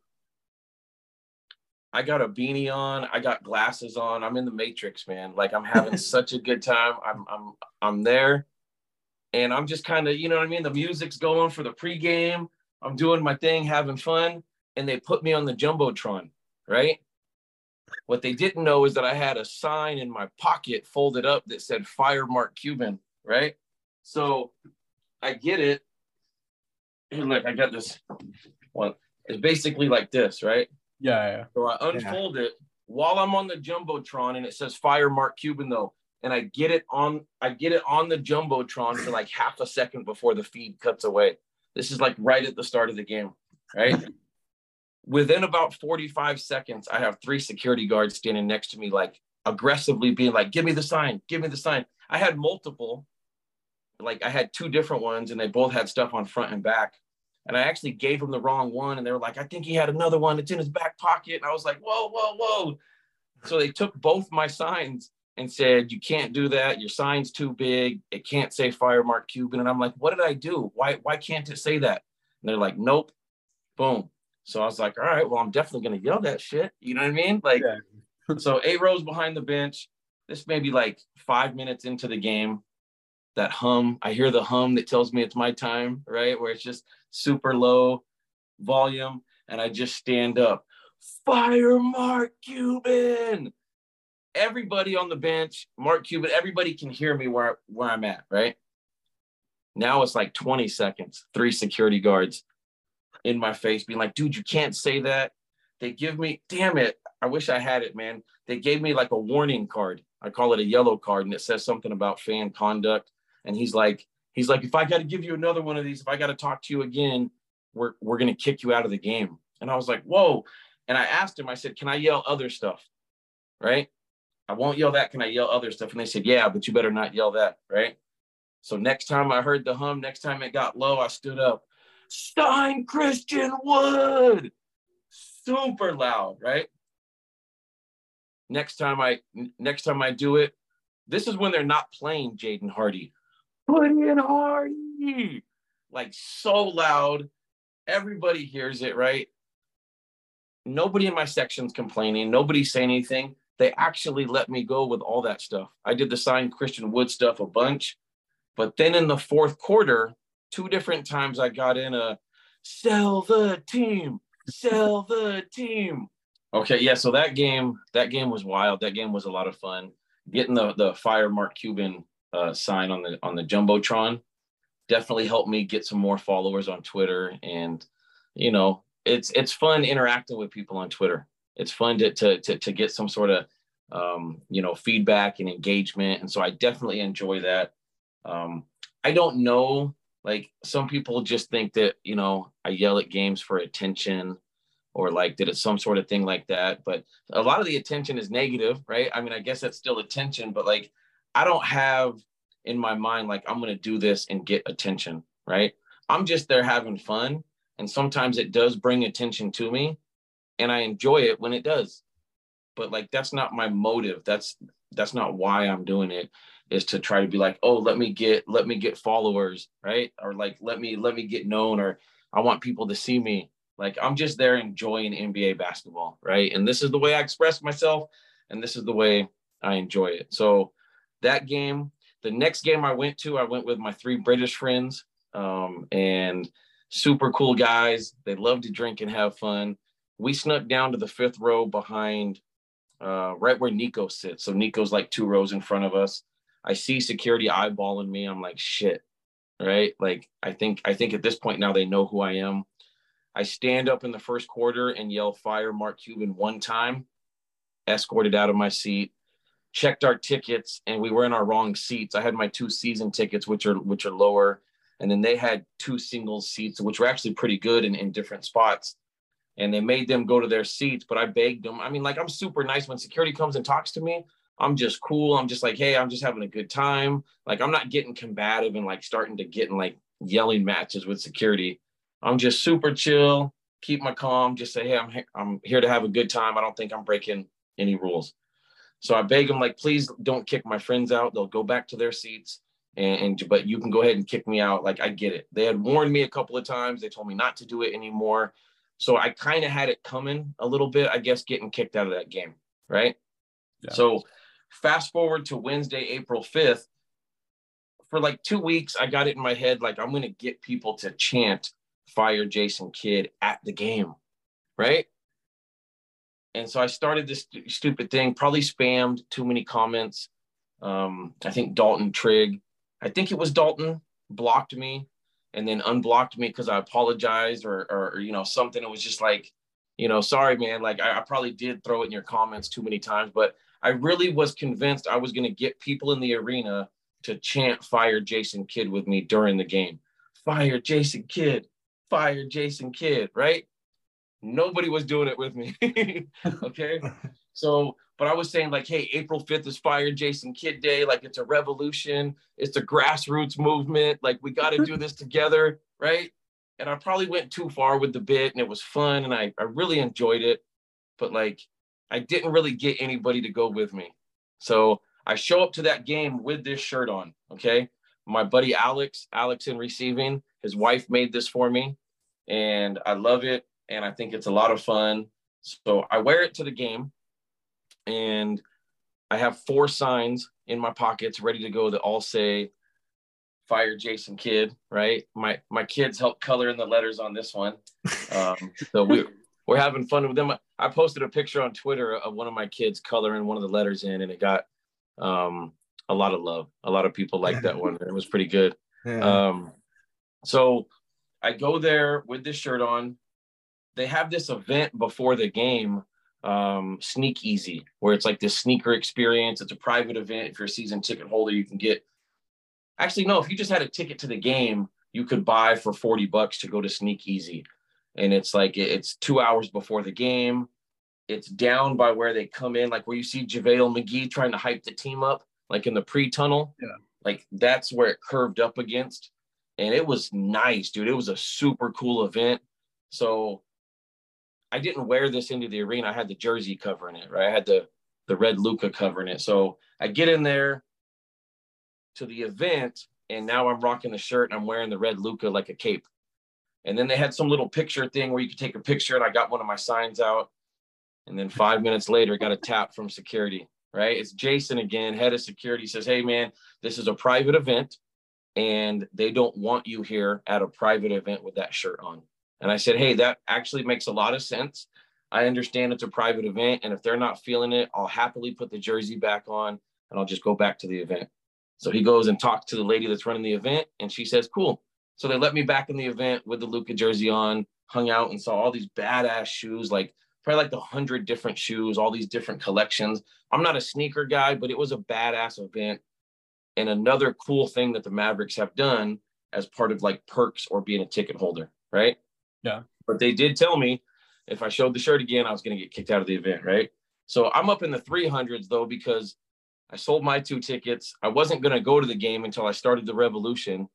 I got a beanie on, I got glasses on. I'm in the matrix, man. Like I'm having such a good time. I'm I'm I'm there. And I'm just kind of, you know what I mean? The music's going for the pregame. I'm doing my thing, having fun. And they put me on the Jumbotron, right? What they didn't know is that I had a sign in my pocket folded up that said Fire Mark Cuban, right? So I get it. And look, I got this one. It's basically like this, right? Yeah, yeah. So I unfold yeah. it while I'm on the jumbotron, and it says "Fire Mark Cuban" though, and I get it on I get it on the jumbotron for like half a second before the feed cuts away. This is like right at the start of the game, right? Within about 45 seconds, I have three security guards standing next to me, like aggressively being like, "Give me the sign! Give me the sign!" I had multiple, like I had two different ones, and they both had stuff on front and back and I actually gave him the wrong one. And they were like, I think he had another one. It's in his back pocket. And I was like, whoa, whoa, whoa. So they took both my signs and said, You can't do that. Your sign's too big. It can't say Fire Mark Cuban. And I'm like, What did I do? Why, why can't it say that? And they're like, Nope. Boom. So I was like, All right, well, I'm definitely going to yell that shit. You know what I mean? Like, yeah. so eight rows behind the bench. This may be like five minutes into the game. That hum, I hear the hum that tells me it's my time, right? Where it's just super low volume, and I just stand up. Fire Mark Cuban. Everybody on the bench, Mark Cuban, everybody can hear me where, where I'm at, right? Now it's like 20 seconds, three security guards in my face being like, dude, you can't say that. They give me, damn it, I wish I had it, man. They gave me like a warning card. I call it a yellow card, and it says something about fan conduct. And he's like, He's like, if I got to give you another one of these, if I got to talk to you again, we're we're gonna kick you out of the game. And I was like, whoa. And I asked him, I said, can I yell other stuff? Right? I won't yell that. Can I yell other stuff? And they said, yeah, but you better not yell that. Right. So next time I heard the hum, next time it got low, I stood up. Stein Christian Wood. Super loud, right? Next time I next time I do it, this is when they're not playing Jaden Hardy put in Hardy, like so loud. Everybody hears it, right? Nobody in my section's complaining. Nobody's saying anything. They actually let me go with all that stuff. I did the signed Christian Wood stuff a bunch. But then in the fourth quarter, two different times I got in a sell the team, sell the team. Okay, yeah. So that game, that game was wild. That game was a lot of fun. Getting the the fire Mark Cuban uh, sign on the on the jumbotron definitely helped me get some more followers on Twitter. And you know, it's it's fun interacting with people on Twitter. It's fun to to to, to get some sort of um, you know feedback and engagement. And so I definitely enjoy that. Um, I don't know like some people just think that you know i yell at games for attention or like did it some sort of thing like that but a lot of the attention is negative right i mean i guess that's still attention but like i don't have in my mind like i'm going to do this and get attention right i'm just there having fun and sometimes it does bring attention to me and i enjoy it when it does but like that's not my motive that's that's not why i'm doing it is to try to be like, oh, let me get let me get followers, right? Or like let me let me get known, or I want people to see me. Like I'm just there enjoying NBA basketball, right? And this is the way I express myself, and this is the way I enjoy it. So that game, the next game I went to, I went with my three British friends, um, and super cool guys. They love to drink and have fun. We snuck down to the fifth row behind, uh, right where Nico sits. So Nico's like two rows in front of us. I see security eyeballing me. I'm like, shit, right? Like, I think, I think at this point now they know who I am. I stand up in the first quarter and yell fire Mark Cuban one time, escorted out of my seat, checked our tickets, and we were in our wrong seats. I had my two season tickets, which are which are lower, and then they had two single seats, which were actually pretty good in, in different spots. And they made them go to their seats, but I begged them. I mean, like I'm super nice when security comes and talks to me. I'm just cool. I'm just like, hey, I'm just having a good time. Like I'm not getting combative and like starting to get in like yelling matches with security. I'm just super chill, keep my calm, just say, hey, I'm I'm here to have a good time. I don't think I'm breaking any rules. So I beg them like, please don't kick my friends out. They'll go back to their seats. And, and but you can go ahead and kick me out. Like I get it. They had warned me a couple of times. They told me not to do it anymore. So I kind of had it coming a little bit, I guess, getting kicked out of that game. Right. Yeah. So Fast forward to Wednesday, April 5th. For like two weeks, I got it in my head like I'm going to get people to chant fire Jason Kidd at the game. Right. And so I started this st- stupid thing, probably spammed too many comments. Um, I think Dalton Trigg, I think it was Dalton, blocked me and then unblocked me because I apologized or, or, or, you know, something. It was just like, you know, sorry, man. Like I, I, probably did throw it in your comments too many times, but I really was convinced I was going to get people in the arena to chant fire Jason Kidd with me during the game. Fire Jason Kidd, fire Jason Kidd, right? Nobody was doing it with me. okay. So, but I was saying, like, hey, April 5th is Fire Jason Kidd Day. Like, it's a revolution. It's a grassroots movement. Like, we got to do this together. Right. And I probably went too far with the bit and it was fun and I, I really enjoyed it. But like, I didn't really get anybody to go with me. So I show up to that game with this shirt on. Okay. My buddy Alex, Alex in receiving, his wife made this for me and I love it. And I think it's a lot of fun. So I wear it to the game and I have four signs in my pockets ready to go that all say fire Jason Kidd, right? My my kids help color in the letters on this one. Um, so we we're having fun with them. I posted a picture on Twitter of one of my kids coloring one of the letters in, and it got um, a lot of love. A lot of people liked that one. It was pretty good. Yeah. Um, so I go there with this shirt on. They have this event before the game, um, Sneak Easy, where it's like this sneaker experience. It's a private event. If you're a season ticket holder, you can get. Actually, no. If you just had a ticket to the game, you could buy for forty bucks to go to Sneak Easy and it's like it's two hours before the game. It's down by where they come in, like where you see JaVale McGee trying to hype the team up, like in the pre-tunnel. Yeah. Like that's where it curved up against. And it was nice, dude. It was a super cool event. So I didn't wear this into the arena. I had the jersey covering it, right? I had the the red Luka covering it. So I get in there to the event, and now I'm rocking the shirt and I'm wearing the red Luka like a cape. And then they had some little picture thing where you could take a picture, and I got one of my signs out. And then five minutes later, got a tap from security. Right? It's Jason again, head of security says, "Hey man, this is a private event. and they don't want you here at a private event with that shirt on. And I said, Hey, that actually makes a lot of sense. I understand it's a private event. And if they're not feeling it, I'll happily put the jersey back on and I'll just go back to the event. So he goes and talks to the lady that's running the event, and she says, Cool. So they let me back in the event with the Luka jersey on, hung out and saw all these badass shoes, like probably like the hundred different shoes, all these different collections. I'm not a sneaker guy, but it was a badass event. And another cool thing that the Mavericks have done as part of like perks or being a ticket holder, right? Yeah. But they did tell me if I showed the shirt again, I was going to get kicked out of the event, right? So I'm up in the 300s though, because I sold my two tickets. I wasn't going to go to the game until I started the revolution.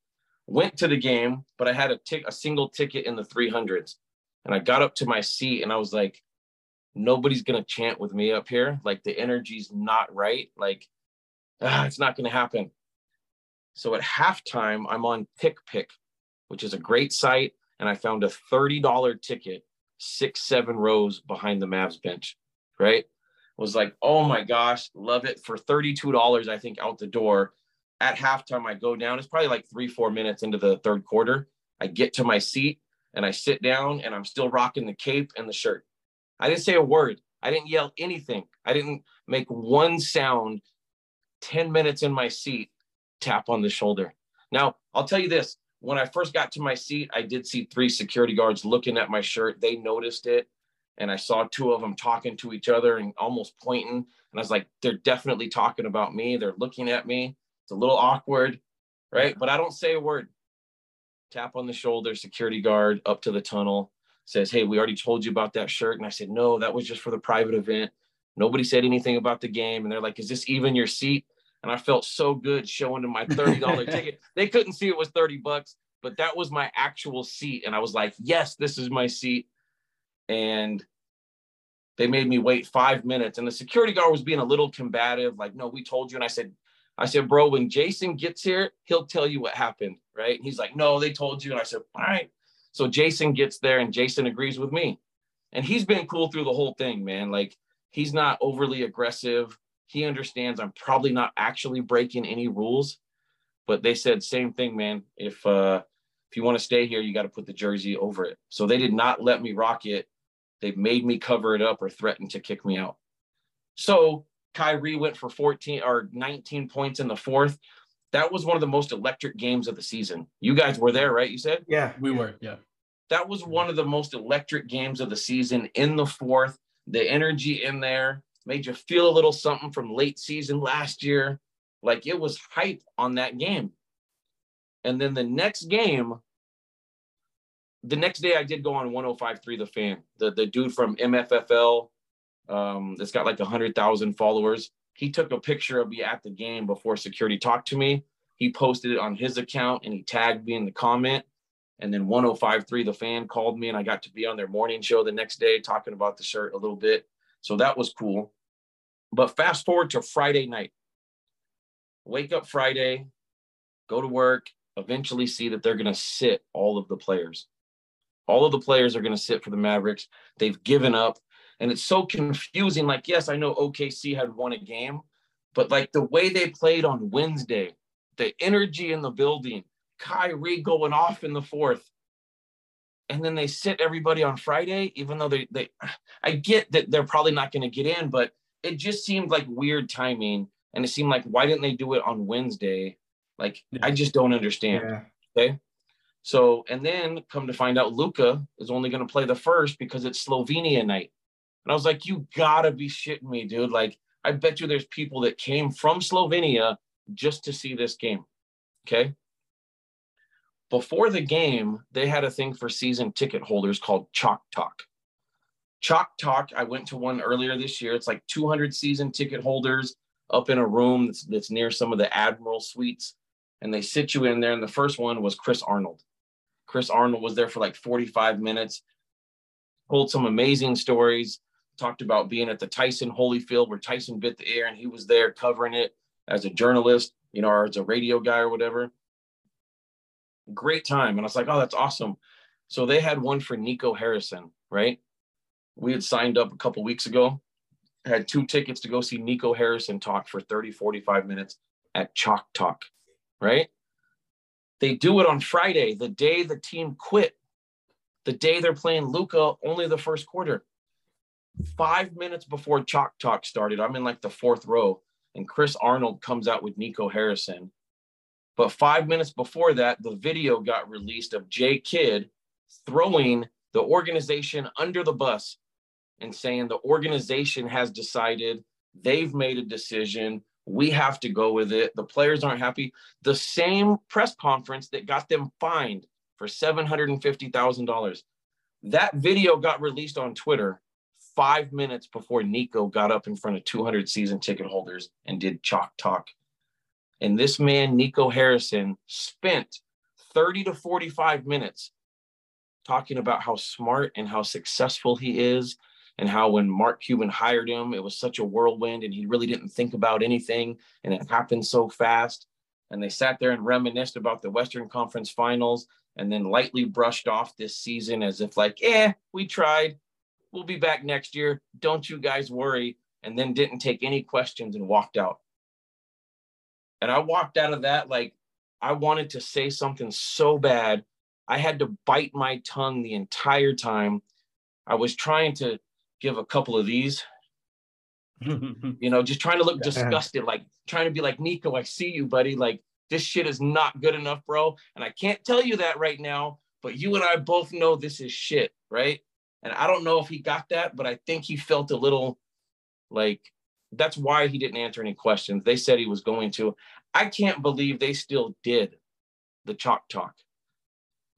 Went to the game, but I had a tick a single ticket in the 300s. And I got up to my seat and I was like, nobody's going to chant with me up here. Like the energy's not right. Like, ah, it's not going to happen. So at halftime, I'm on TickPick, which is a great site. And I found a $30 ticket, six, seven rows behind the Mavs bench, right? was like, oh my gosh, love it for $32, I think, out the door. At halftime, I go down. It's probably like three, four minutes into the third quarter. I get to my seat and I sit down and I'm still rocking the cape and the shirt. I didn't say a word. I didn't yell anything. I didn't make one sound 10 minutes in my seat, tap on the shoulder. Now, I'll tell you this when I first got to my seat, I did see three security guards looking at my shirt. They noticed it and I saw two of them talking to each other and almost pointing. And I was like, they're definitely talking about me. They're looking at me. It's a little awkward, right? But I don't say a word. Tap on the shoulder, security guard up to the tunnel says, Hey, we already told you about that shirt. And I said, No, that was just for the private event. Nobody said anything about the game. And they're like, Is this even your seat? And I felt so good showing them my $30 ticket. They couldn't see it was 30 bucks, but that was my actual seat. And I was like, Yes, this is my seat. And they made me wait five minutes, and the security guard was being a little combative, like, "No, we told you." And I said, "I said, bro, when Jason gets here, he'll tell you what happened, right?" And he's like, "No, they told you." And I said, "All right." So Jason gets there, and Jason agrees with me, and he's been cool through the whole thing, man. Like he's not overly aggressive. He understands I'm probably not actually breaking any rules, but they said same thing, man. If uh, if you want to stay here, you got to put the jersey over it. So they did not let me rock it They've made me cover it up or threatened to kick me out. So Kyrie went for 14 or 19 points in the fourth. That was one of the most electric games of the season. You guys were there, right? You said? Yeah. We were, yeah. That was one of the most electric games of the season in the fourth. The energy in there made you feel a little something from late season last year. Like it was hype on that game. And then the next game, the next day I did go on 105.3 The Fan. The the dude from MFFL, um, that's got like a hundred thousand followers. He took a picture of me at the game before security talked to me. He posted it on his account and he tagged me in the comment. And then 105.3 The Fan called me and I got to be on their morning show the next day talking about the shirt a little bit. So that was cool. But fast forward to Friday night. Wake up Friday, go to work, eventually see that they're going to sit all of the players. All of the players are going to sit for the Mavericks. They've given up. And it's so confusing. Like, yes, I know OKC had won a game, but like the way they played on Wednesday, the energy in the building, Kyrie going off in the fourth. And then they sit everybody on Friday, even though they, they I get that they're probably not going to get in, but it just seemed like weird timing. And it seemed like, why didn't they do it on Wednesday? Like, yeah. I just don't understand. Yeah. Okay. So, and then come to find out, Luka is only going to play the first because it's Slovenia night. And I was like, you gotta be shitting me, dude. Like, I bet you there's people that came from Slovenia just to see this game. Okay. Before the game, they had a thing for season ticket holders called Chalk Talk. Chalk Talk, I went to one earlier this year. It's like 200 season ticket holders up in a room that's, that's near some of the Admiral suites. And they sit you in there. And the first one was Chris Arnold. Chris Arnold was there for like 45 minutes, told some amazing stories, talked about being at the Tyson Holyfield where Tyson bit the air and he was there covering it as a journalist, you know, or as a radio guy or whatever. Great time. And I was like, oh, that's awesome. So they had one for Nico Harrison, right? We had signed up a couple weeks ago, had two tickets to go see Nico Harrison talk for 30, 45 minutes at Chalk Talk, right? They do it on Friday, the day the team quit, the day they're playing Luka, only the first quarter. Five minutes before Chalk Talk started, I'm in like the fourth row, and Chris Arnold comes out with Nico Harrison. But five minutes before that, the video got released of Jay Kidd throwing the organization under the bus and saying the organization has decided they've made a decision we have to go with it. The players aren't happy. The same press conference that got them fined for $750,000. That video got released on Twitter five minutes before Nico got up in front of 200 season ticket holders and did chalk talk. And this man, Nico Harrison, spent 30 to 45 minutes talking about how smart and how successful he is and how when Mark Cuban hired him, it was such a whirlwind and he really didn't think about anything and it happened so fast. And they sat there and reminisced about the Western Conference finals and then lightly brushed off this season as if, like, eh, we tried. We'll be back next year. Don't you guys worry. And then didn't take any questions and walked out. And I walked out of that like I wanted to say something so bad. I had to bite my tongue the entire time. I was trying to give a couple of these. you know, just trying to look disgusted, like trying to be like, Nico, I see you, buddy. Like, this shit is not good enough, bro. And I can't tell you that right now, but you and I both know this is shit, right? And I don't know if he got that, but I think he felt a little like that's why he didn't answer any questions. They said he was going to. I can't believe they still did the chalk talk.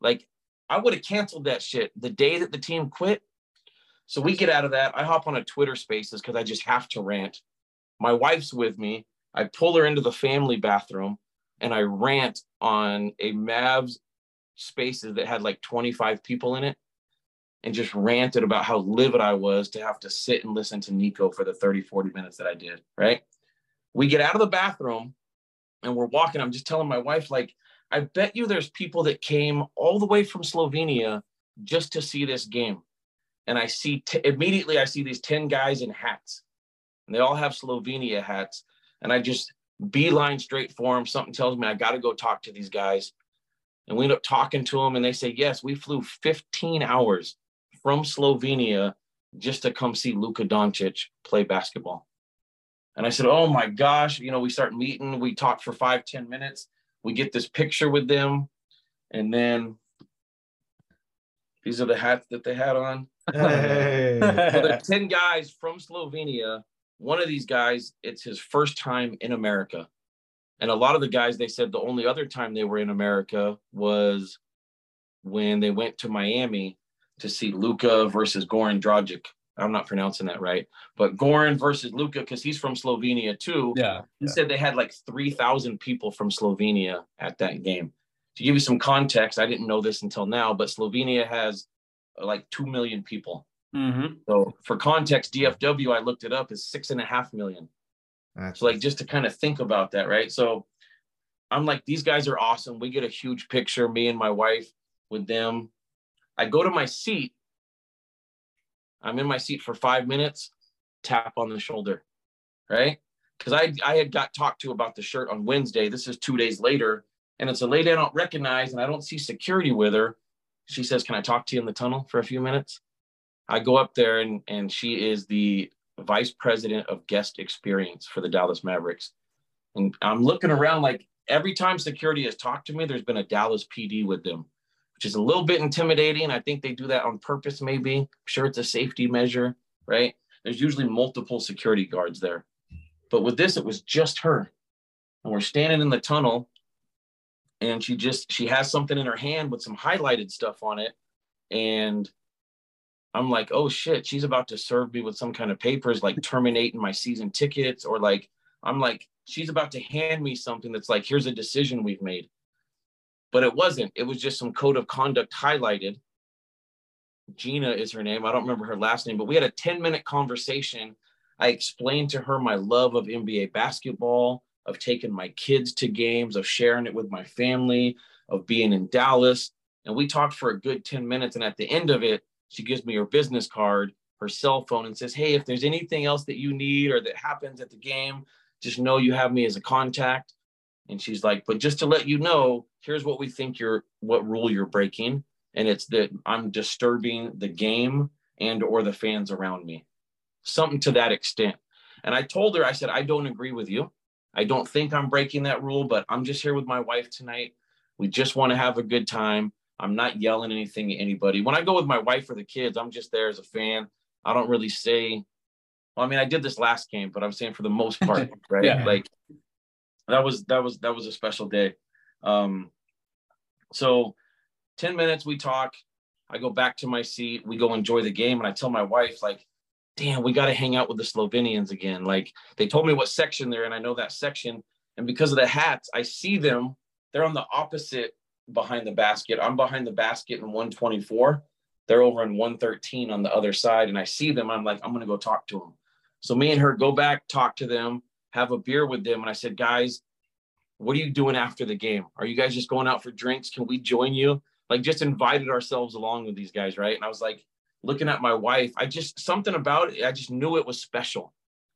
Like, I would have canceled that shit the day that the team quit. So we get out of that. I hop on a Twitter spaces because I just have to rant. My wife's with me. I pull her into the family bathroom and I rant on a Mavs spaces that had like 25 people in it and just ranted about how livid I was to have to sit and listen to Nico for the 30, 40 minutes that I did. Right. We get out of the bathroom and we're walking. I'm just telling my wife, like, I bet you there's people that came all the way from Slovenia just to see this game and I see t- immediately I see these 10 guys in hats and they all have Slovenia hats. And I just beeline straight for them. Something tells me I got to go talk to these guys. And we end up talking to them and they say, yes, we flew 15 hours from Slovenia just to come see Luka Doncic play basketball. And I said, oh my gosh, you know, we start meeting, we talk for five ten minutes, we get this picture with them. And then these are the hats that they had on. Hey. so there's 10 guys from Slovenia. One of these guys, it's his first time in America. And a lot of the guys, they said the only other time they were in America was when they went to Miami to see Luka versus Goran Dragic. I'm not pronouncing that right, but Goran versus Luka, because he's from Slovenia too. Yeah. He yeah. said they had like 3,000 people from Slovenia at that game. To give you some context, I didn't know this until now, but Slovenia has like 2 million people. Mm-hmm. So for context, DFW, I looked it up, is six and a half million. That's so like just to kind of think about that, right? So I'm like, these guys are awesome. We get a huge picture, me and my wife with them. I go to my seat. I'm in my seat for five minutes, tap on the shoulder, right? Because I I had got talked to about the shirt on Wednesday. This is two days later, and it's a lady I don't recognize, and I don't see security with her she says, Can I talk to you in the tunnel for a few minutes? I go up there and, and she is the vice president of guest experience for the Dallas Mavericks. And I'm looking around like every time security has talked to me, there's been a Dallas PD with them, which is a little bit intimidating. I think they do that on purpose, maybe. I'm sure it's a safety measure, right? There's usually multiple security guards there. But with this, it was just her. And we're standing in the tunnel and she just she has something in her hand with some highlighted stuff on it and i'm like oh shit she's about to serve me with some kind of papers like terminating my season tickets or like i'm like she's about to hand me something that's like here's a decision we've made but it wasn't it was just some code of conduct highlighted gina is her name i don't remember her last name but we had a 10 minute conversation i explained to her my love of nba basketball of taking my kids to games, of sharing it with my family, of being in Dallas. And we talked for a good 10 minutes. And at the end of it, she gives me her business card, her cell phone, and says, Hey, if there's anything else that you need or that happens at the game, just know you have me as a contact. And she's like, but just to let you know, here's what we think you're what rule you're breaking. And it's that I'm disturbing the game and or the fans around me. Something to that extent. And I told her, I said, I don't agree with you. I don't think I'm breaking that rule, but I'm just here with my wife tonight. We just want to have a good time. I'm not yelling anything at anybody. When I go with my wife or the kids, I'm just there as a fan. I don't really say, well, I mean, I did this last game, but I'm saying for the most part, right? yeah. Like that was that was that was a special day. Um so 10 minutes we talk. I go back to my seat. We go enjoy the game. And I tell my wife, like, damn, we got to hang out with the Slovenians again. Like they told me what section they're in. I know that section. And because of the hats, I see them. They're on the opposite behind the basket. I'm behind the basket in 124. They're over in 113 on the other side. And I see them. I'm like, I'm to go talk to them. So me and her go back, talk to them, have a beer with them. And I said, guys, what are you doing after the game? Are you guys just going out for drinks? Can we join you? Like just invited ourselves along with these guys, right? And I was like, looking at my wife, I just something about it, I just knew it was special.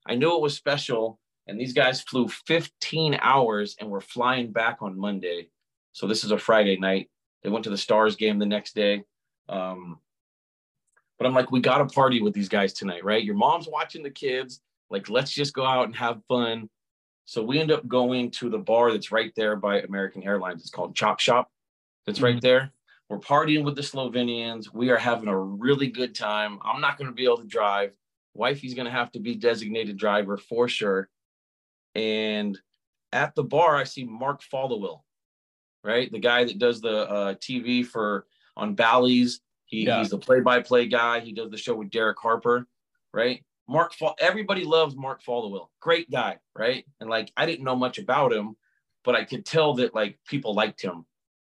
I knew it was special. And these guys flew 15 hours and were flying back on Monday. So this is a Friday night. They went to the Stars game the next day. Um, but I'm like, we got to party with these guys tonight, right? Your mom's watching the kids. Like, let's just go out and have fun. So we end up going to the bar that's right there by American Airlines. It's called Chop Shop. That's right mm-hmm. there. We're partying with the Slovenians. We are having a really good time. I'm not going to be able to drive. Wifey's going to have to be designated driver for sure. And at the bar, I see Mark Followill, right? The guy that does the uh, TV for on Bally's. He, yeah. He's the play-by-play guy. He does the show with Derek Harper, right? Mark, everybody loves Mark Followill. Great guy, right? And like, I didn't know much about him, but I could tell that like people liked him,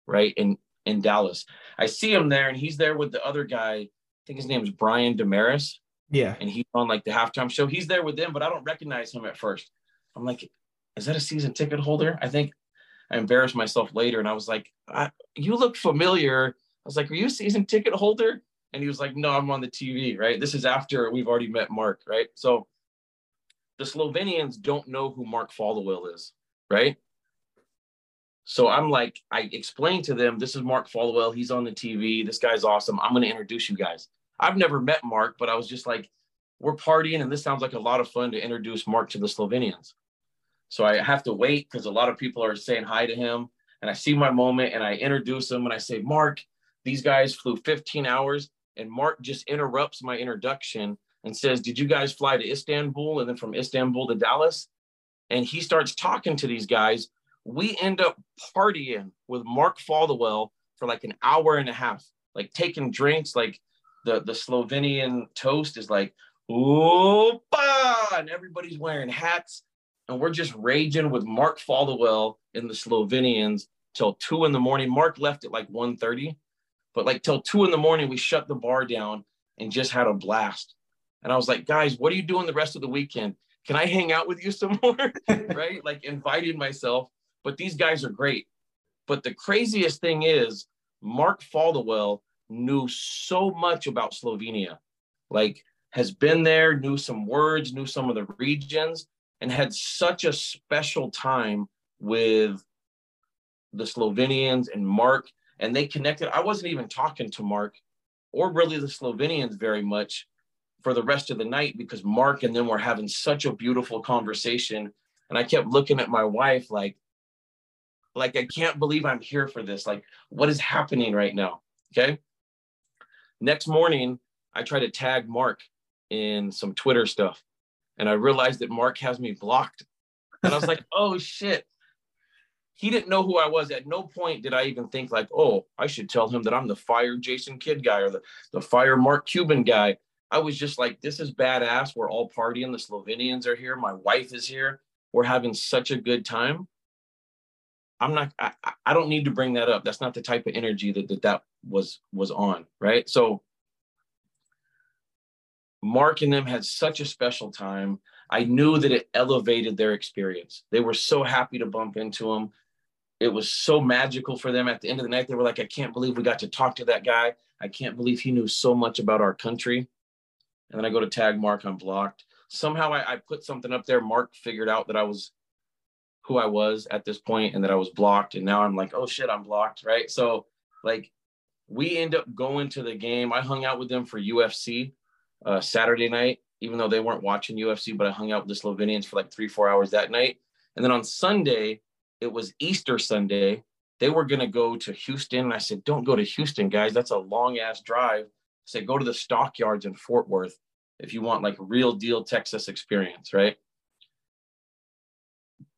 right? And in Dallas. I see him there, and he's there with the other guy. I think his name is Brian Dameris. Yeah. And he's on like the halftime show. He's there with them, but I don't recognize him at first. I'm like, is that a season ticket holder? I think I embarrassed myself later, and I was like, I, you look familiar. I was like, are you a season ticket holder? And he was like, no, I'm on the TV, right? This is after we've already met Mark, right? So the Slovenians don't know who Mark Followill is, right? So I'm like, I explained to them, this is Mark Followill. He's on the TV. This guy's awesome. I'm going to introduce you guys. I've never met Mark, but I was just like, we're partying, and this sounds like a lot of fun to introduce Mark to the Slovenians. So I have to wait because a lot of people are saying hi to him. And I see my moment and I introduce him and I say, Mark, these guys flew 15 hours. And Mark just interrupts my introduction and says, Did you guys fly to Istanbul and then from Istanbul to Dallas? And he starts talking to these guys we end up partying with Mark Followill for like an hour and a half, like taking drinks, like the, the Slovenian toast is like, Opa! and everybody's wearing hats. And we're just raging with Mark Followill in the Slovenians till two in the morning. Mark left at like 1.30, but like till two in the morning, we shut the bar down and just had a blast. And I was like, guys, what are you doing the rest of the weekend? Can I hang out with you some more? right? Like invited myself but these guys are great. But the craziest thing is, Mark Followill knew so much about Slovenia, like has been there, knew some words, knew some of the regions, and had such a special time with the Slovenians and Mark. And they connected. I wasn't even talking to Mark or really the Slovenians very much for the rest of the night because Mark and them were having such a beautiful conversation. And I kept looking at my wife like, like, I can't believe I'm here for this. Like, what is happening right now? Okay. Next morning, I try to tag Mark in some Twitter stuff. And I realized that Mark has me blocked. And I was like, oh shit. He didn't know who I was. At no point did I even think like, oh, I should tell him that I'm the fire Jason Kidd guy or the, the fire Mark Cuban guy. I was just like, this is badass. We're all partying. The Slovenians are here. My wife is here. We're having such a good time. I'm not I, I don't need to bring that up. That's not the type of energy that that, that was was on, right? So Mark and them had such a special time. I knew that it elevated their experience. They were so happy to bump into him. It was so magical for them. At the end of the night, they were like, I can't believe we got to talk to that guy. I can't believe he knew so much about our country. And then I go to tag Mark, I'm blocked. Somehow I, I put something up there. Mark figured out that I was who I was at this point and that I was blocked. And now I'm like, oh shit, I'm blocked. Right. So like we end up going to the game. I hung out with them for UFC uh, Saturday night, even though they weren't watching UFC, but I hung out with the Slovenians for like three, four hours that night. And then on Sunday, it was Easter Sunday. They were going to go to Houston. And I said, don't go to Houston, guys. That's a long ass drive. I said, go to the stockyards in Fort Worth if you want like real deal Texas experience, right?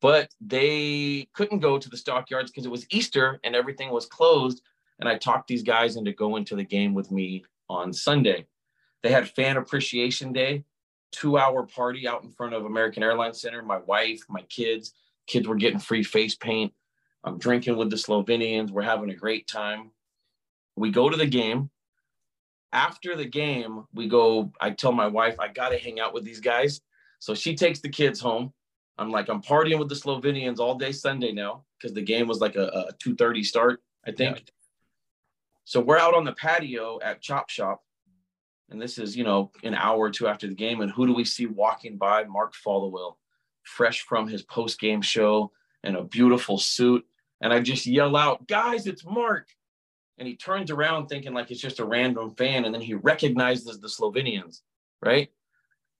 But they couldn't go to the stockyards because it was Easter and everything was closed. And I talked these guys into going to the game with me on Sunday. They had fan appreciation day, two hour party out in front of American Airlines Center. My wife, my kids, kids were getting free face paint. I'm drinking with the Slovenians. We're having a great time. We go to the game. After the game, we go. I tell my wife, I got to hang out with these guys. So she takes the kids home. I'm like, I'm partying with the Slovenians all day Sunday now because the game was like a, a 2:30 start, I think. Yeah. So we're out on the patio at Chop Shop, and this is you know an hour or two after the game, and who do we see walking by? Mark Followill, fresh from his post game show in a beautiful suit, and I just yell out, "Guys, it's Mark!" And he turns around thinking like it's just a random fan, and then he recognizes the Slovenians, right?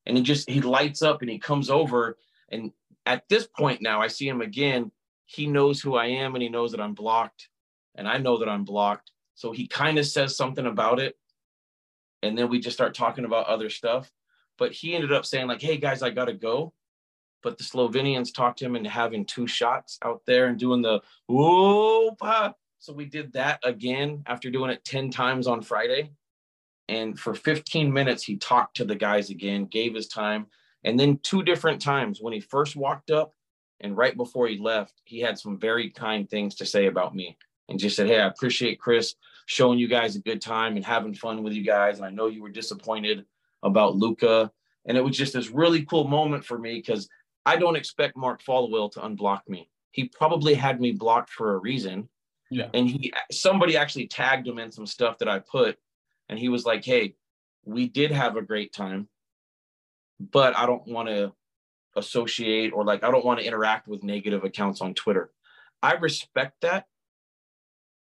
And he just he lights up and he comes over, and at this point now I see him again. He knows who I am, and he knows that I'm blocked, and I know that I'm blocked. So he kind of says something about it, and then we just start talking about other stuff. But he ended up saying like, "Hey guys, I gotta go." But the Slovenians talked him into having two shots out there and doing the whoop. So we did that again after doing it 10 times on Friday. And for 15 minutes, he talked to the guys again, gave his time. And then two different times when he first walked up and right before he left, he had some very kind things to say about me and just said, Hey, I appreciate Chris showing you guys a good time and having fun with you guys. And I know you were disappointed about Luka. And it was just this really cool moment for me because I don't expect Mark Followill to unblock me. He probably had me blocked for a reason. Yeah. And he somebody actually tagged him in some stuff that I put. And he was like, Hey, we did have a great time, but I don't want to associate or like I don't want to interact with negative accounts on Twitter. I respect that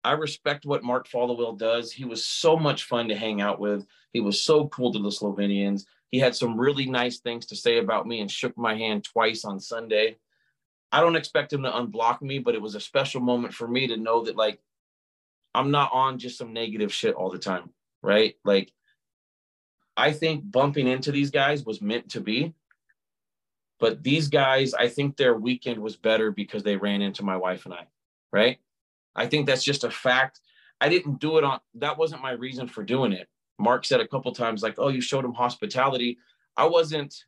I respect what Mark Followill does. He was so much fun to hang out with. He was so cool to the Slovenians. He had some really nice things to say about me and shook my hand twice on Sunday. I don't expect him to unblock me, but it was a special moment for me to know that like I'm not on just some negative shit all the time, right? Like I think bumping into these guys was meant to be. But these guys, I think their weekend was better because they ran into my wife and I, right? I think that's just a fact. I didn't do it on that wasn't my reason for doing it. Mark said a couple times like, "Oh, you showed him hospitality." I wasn't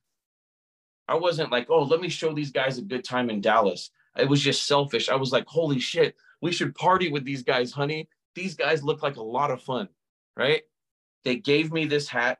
I wasn't like, "Oh, let me show these guys a good time in Dallas." It was just selfish. I was like, "Holy shit, we should party with these guys, honey. These guys look like a lot of fun." Right? They gave me this hat.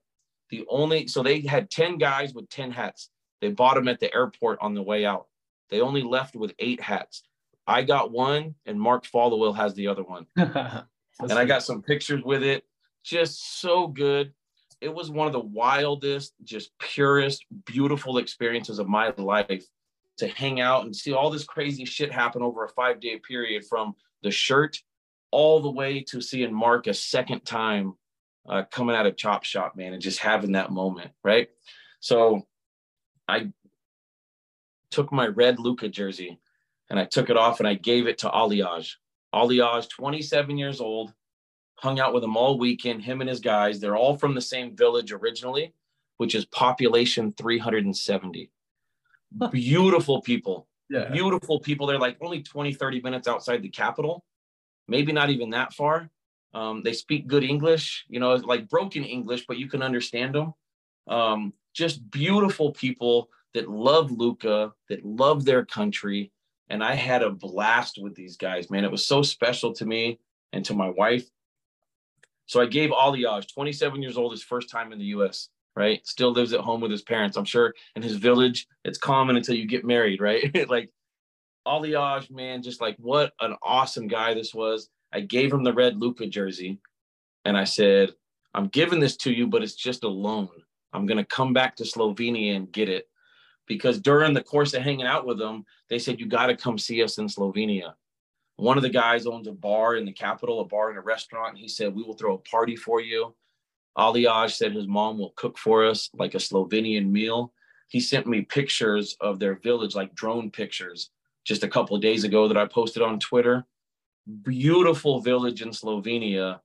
The only so they had 10 guys with 10 hats. They bought them at the airport on the way out. They only left with eight hats. I got one, and Mark Followill has the other one. and I got some pictures with it. Just so good. It was one of the wildest, just purest, beautiful experiences of my life to hang out and see all this crazy shit happen over a five day period from the shirt all the way to seeing Mark a second time uh, coming out of Chop Shop, man, and just having that moment, right? So I took my red Luka jersey and I took it off and I gave it to Aliaj. Aliaj, 27 years old, hung out with him all weekend, him and his guys. They're all from the same village originally, which is population 370. Beautiful people. Yeah. Beautiful people. They're like only 20, 30 minutes outside the capital, maybe not even that far. Um, they speak good English, you know, like broken English, but you can understand them. Um, just beautiful people that love Luka, that love their country, and I had a blast with these guys, man. It was so special to me and to my wife. So I gave Aliaj, 27 years old, his first time in the US, right? Still lives at home with his parents. I'm sure in his village, it's common until you get married, right? like Aliaj, man, just like what an awesome guy this was. I gave him the red Luka jersey and I said, I'm giving this to you, but it's just a loan. I'm going to come back to Slovenia and get it because during the course of hanging out with them, they said, You got to come see us in Slovenia. One of the guys owns a bar in the capital, a bar and a restaurant. And he said, We will throw a party for you. Aliaj said his mom will cook for us like a Slovenian meal. He sent me pictures of their village, like drone pictures, just a couple of days ago that I posted on Twitter. Beautiful village in Slovenia.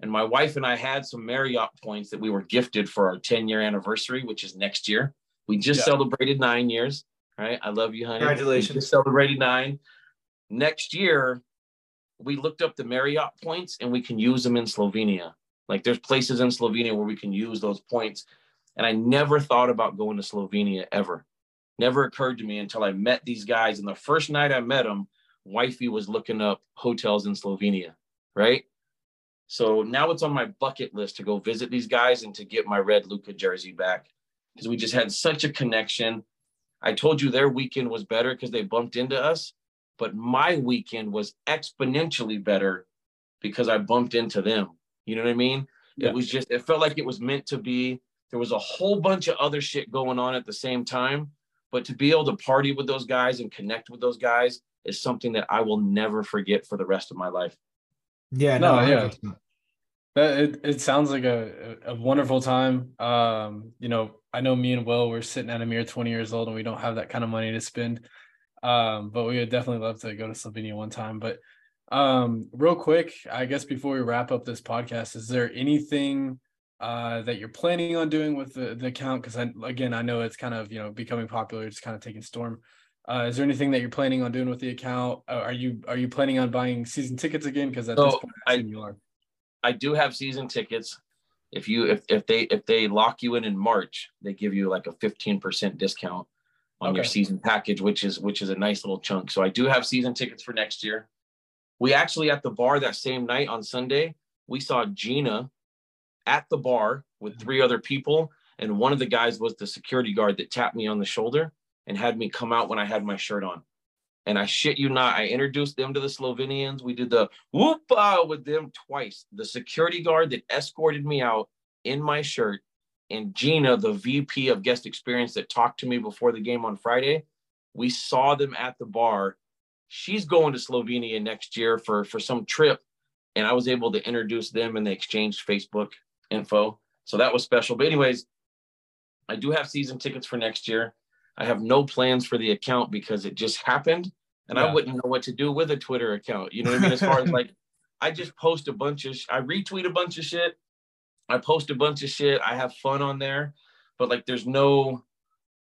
And my wife and I had some Marriott points that we were gifted for our 10 year anniversary, which is next year. We just yeah. celebrated nine years. Right. I love you, honey. Congratulations. Celebrated nine. Next year, we looked up the Marriott points and we can use them in Slovenia. Like there's places in Slovenia where we can use those points. And I never thought about going to Slovenia ever. Never occurred to me until I met these guys. And the first night I met them, wifey was looking up hotels in Slovenia, right? So now it's on my bucket list to go visit these guys and to get my red Luka jersey back because we just had such a connection. I told you their weekend was better because they bumped into us, but my weekend was exponentially better because I bumped into them. You know what I mean? Yeah. It was just, it felt like it was meant to be. There was a whole bunch of other shit going on at the same time, but to be able to party with those guys and connect with those guys is something that I will never forget for the rest of my life. Yeah, no, no yeah. That it, it sounds like a, a wonderful time. Um, you know, I know me and Will we're sitting at a mere 20 years old and we don't have that kind of money to spend. Um, but we would definitely love to go to Slovenia one time. But um, real quick, I guess before we wrap up this podcast, is there anything uh that you're planning on doing with the, the account? Because I again I know it's kind of you know becoming popular, it's kind of taking storm. Uh, is there anything that you're planning on doing with the account? Uh, are you are you planning on buying season tickets again? Because at so this point, I, you are. I do have season tickets. If you if if they if they lock you in in March, they give you like a 15% discount on okay. your season package, which is which is a nice little chunk. So I do have season tickets for next year. We actually at the bar that same night on Sunday, we saw Gina at the bar with mm-hmm. three other people, and one of the guys was the security guard that tapped me on the shoulder and had me come out when I had my shirt on. And I shit you not, I introduced them to the Slovenians. We did the whoopa with them twice. The security guard that escorted me out in my shirt, and Gina, the VP of guest experience that talked to me before the game on Friday, we saw them at the bar. She's going to Slovenia next year for for some trip, and I was able to introduce them, and they exchanged Facebook info. So that was special. But anyways, I do have season tickets for next year. I have no plans for the account because it just happened and yeah. I wouldn't know what to do with a Twitter account. You know what I mean? As far as like, I just post a bunch of, sh- I retweet a bunch of shit. I post a bunch of shit. I have fun on there, but like, there's no,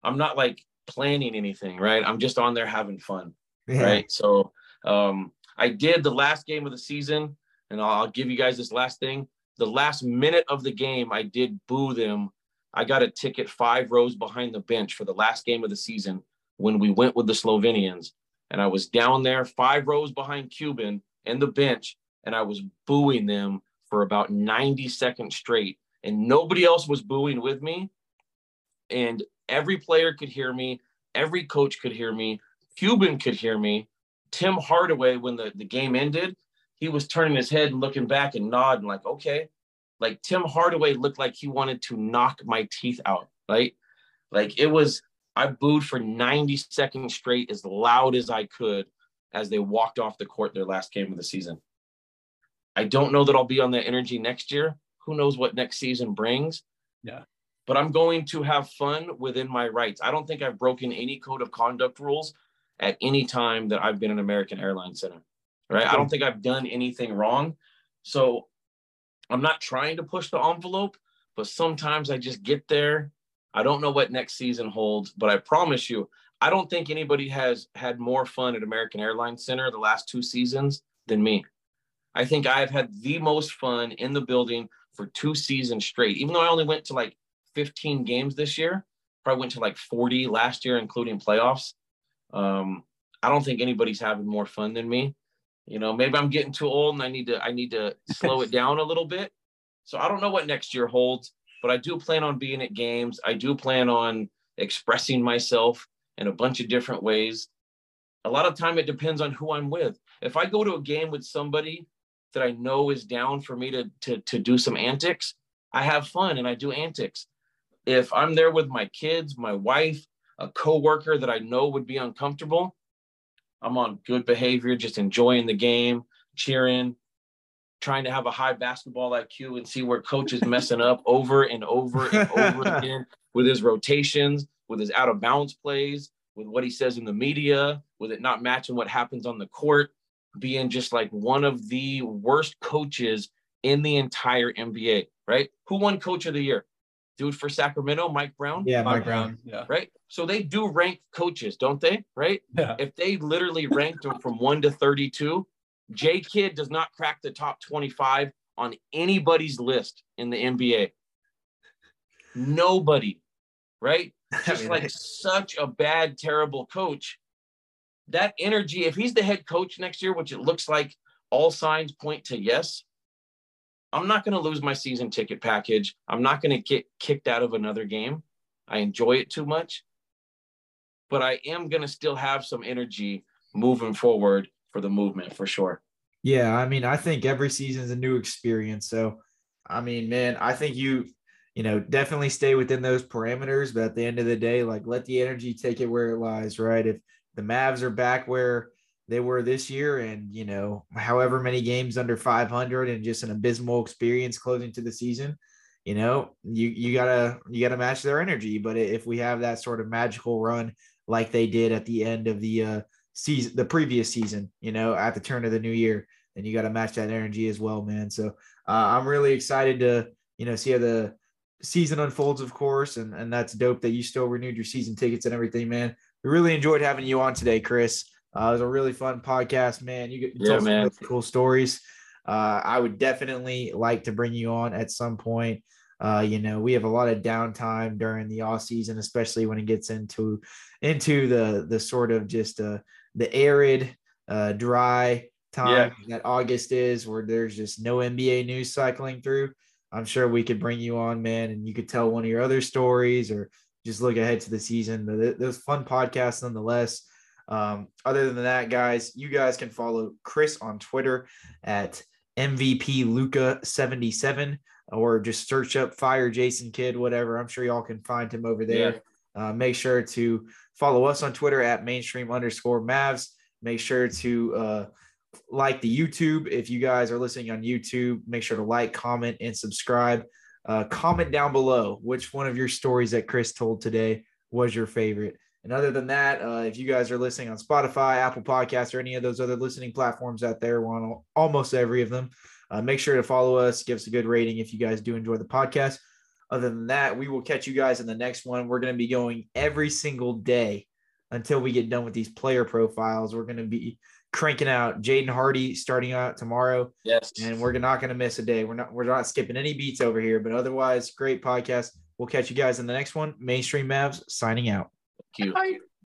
I'm not like planning anything, right? I'm just on there having fun, yeah. right? So, um, I did the last game of the season, and I'll, I'll give you guys this last thing. The last minute of the game, I did boo them I got a ticket five rows behind the bench for the last game of the season when we went with the Slovenians. And I was down there five rows behind Cuban and the bench, and I was booing them for about 90 seconds straight. And nobody else was booing with me. And every player could hear me, every coach could hear me, Cuban could hear me. Tim Hardaway, when the, the game ended, he was turning his head and looking back and nodding, like, okay. Like Tim Hardaway looked like he wanted to knock my teeth out, right? Like it was, I booed for 90 seconds straight as loud as I could as they walked off the court their last game of the season. I don't know that I'll be on that energy next year. Who knows what next season brings? Yeah. But I'm going to have fun within my rights. I don't think I've broken any code of conduct rules at any time that I've been an American Airlines Center. Right. I don't think I've done anything wrong. So I'm not trying to push the envelope, but sometimes I just get there. I don't know what next season holds, but I promise you, I don't think anybody has had more fun at American Airlines Center the last two seasons than me. I think I've had the most fun in the building for two seasons straight. Even though I only went to like 15 games this year, probably went to like 40 last year, including playoffs. Um, I don't think anybody's having more fun than me. You know, maybe I'm getting too old and I need to I need to slow it down a little bit. So I don't know what next year holds, but I do plan on being at games. I do plan on expressing myself in a bunch of different ways. A lot of time it depends on who I'm with. If I go to a game with somebody that I know is down for me to to to do some antics, I have fun and I do antics. If I'm there with my kids, my wife, a coworker that I know would be uncomfortable, I'm on good behavior, just enjoying the game, cheering, trying to have a high basketball IQ and see where coach is messing up over and over and over again with his rotations, with his out of bounds plays, with what he says in the media, with it not matching what happens on the court, being just like one of the worst coaches in the entire NBA, right? Who won coach of the year? Dude for Sacramento, Mike Brown. Yeah, Mike Mike Brown. Yeah. Right. So they do rank coaches, don't they? Right. Yeah. If they literally ranked them from one to 32, J Kidd does not crack the top 25 on anybody's list in the NBA. Nobody. Right. Just mean, like I- such a bad, terrible coach. That energy, if he's the head coach next year, which it looks like all signs point to yes, I'm not going to lose my season ticket package. I'm not going to get kicked out of another game. I enjoy it too much. But I am going to still have some energy moving forward for the movement for sure. Yeah, I mean, I think every season is a new experience. So, I mean, man, I think you, you know, definitely stay within those parameters. But at the end of the day, like let the energy take it where it lies, right? If the Mavs are back where they were this year and, you know, however many games under 500 and just an abysmal experience closing to the season, you know, you, you gotta, you gotta match their energy. But if we have that sort of magical run like they did at the end of the, uh, season, the previous season, you know, at the turn of the new year, then you got to match that energy as well, man. So uh, I'm really excited to, you know, see how the season unfolds, of course, and and that's dope that you still renewed your season tickets and everything, man. We really enjoyed having you on today, Chris. Uh, it was a really fun podcast, man. You, you Yeah, man. really cool stories. Uh, I would definitely like to bring you on at some point. Uh, you know, we have a lot of downtime during the off season, especially when it gets into into the the sort of just uh the arid, uh, dry time that August is, where there's just no NBA news cycling through. I'm sure we could bring you on, man, and you could tell one of your other stories or just look ahead to the season. But th- those fun podcasts nonetheless. Um, other than that, guys, you guys can follow Chris on Twitter at MVP Luka 77 or just search up Fire Jason Kidd, whatever. I'm sure y'all can find him over there. Uh, make sure to follow us on Twitter at mainstream underscore Mavs. Make sure to uh, like the YouTube. If you guys are listening on YouTube, make sure to like, comment, and subscribe. Uh, comment down below which one of your stories that Chris told today was your favorite. And other than that, uh, if you guys are listening on Spotify, Apple Podcasts, or any of those other listening platforms out there, we're on almost every of them. Uh, make sure to follow us, give us a good rating if you guys do enjoy the podcast. Other than that, we will catch you guys in the next one. We're going to be going every single day until we get done with these player profiles. We're going to be cranking out Jaden Hardy starting out tomorrow, Yes. and we're not going to miss a day. We're not we're not skipping any beats over here. But otherwise, great podcast. We'll catch you guys in the next one. Mainstream Mavs signing out. Thank you.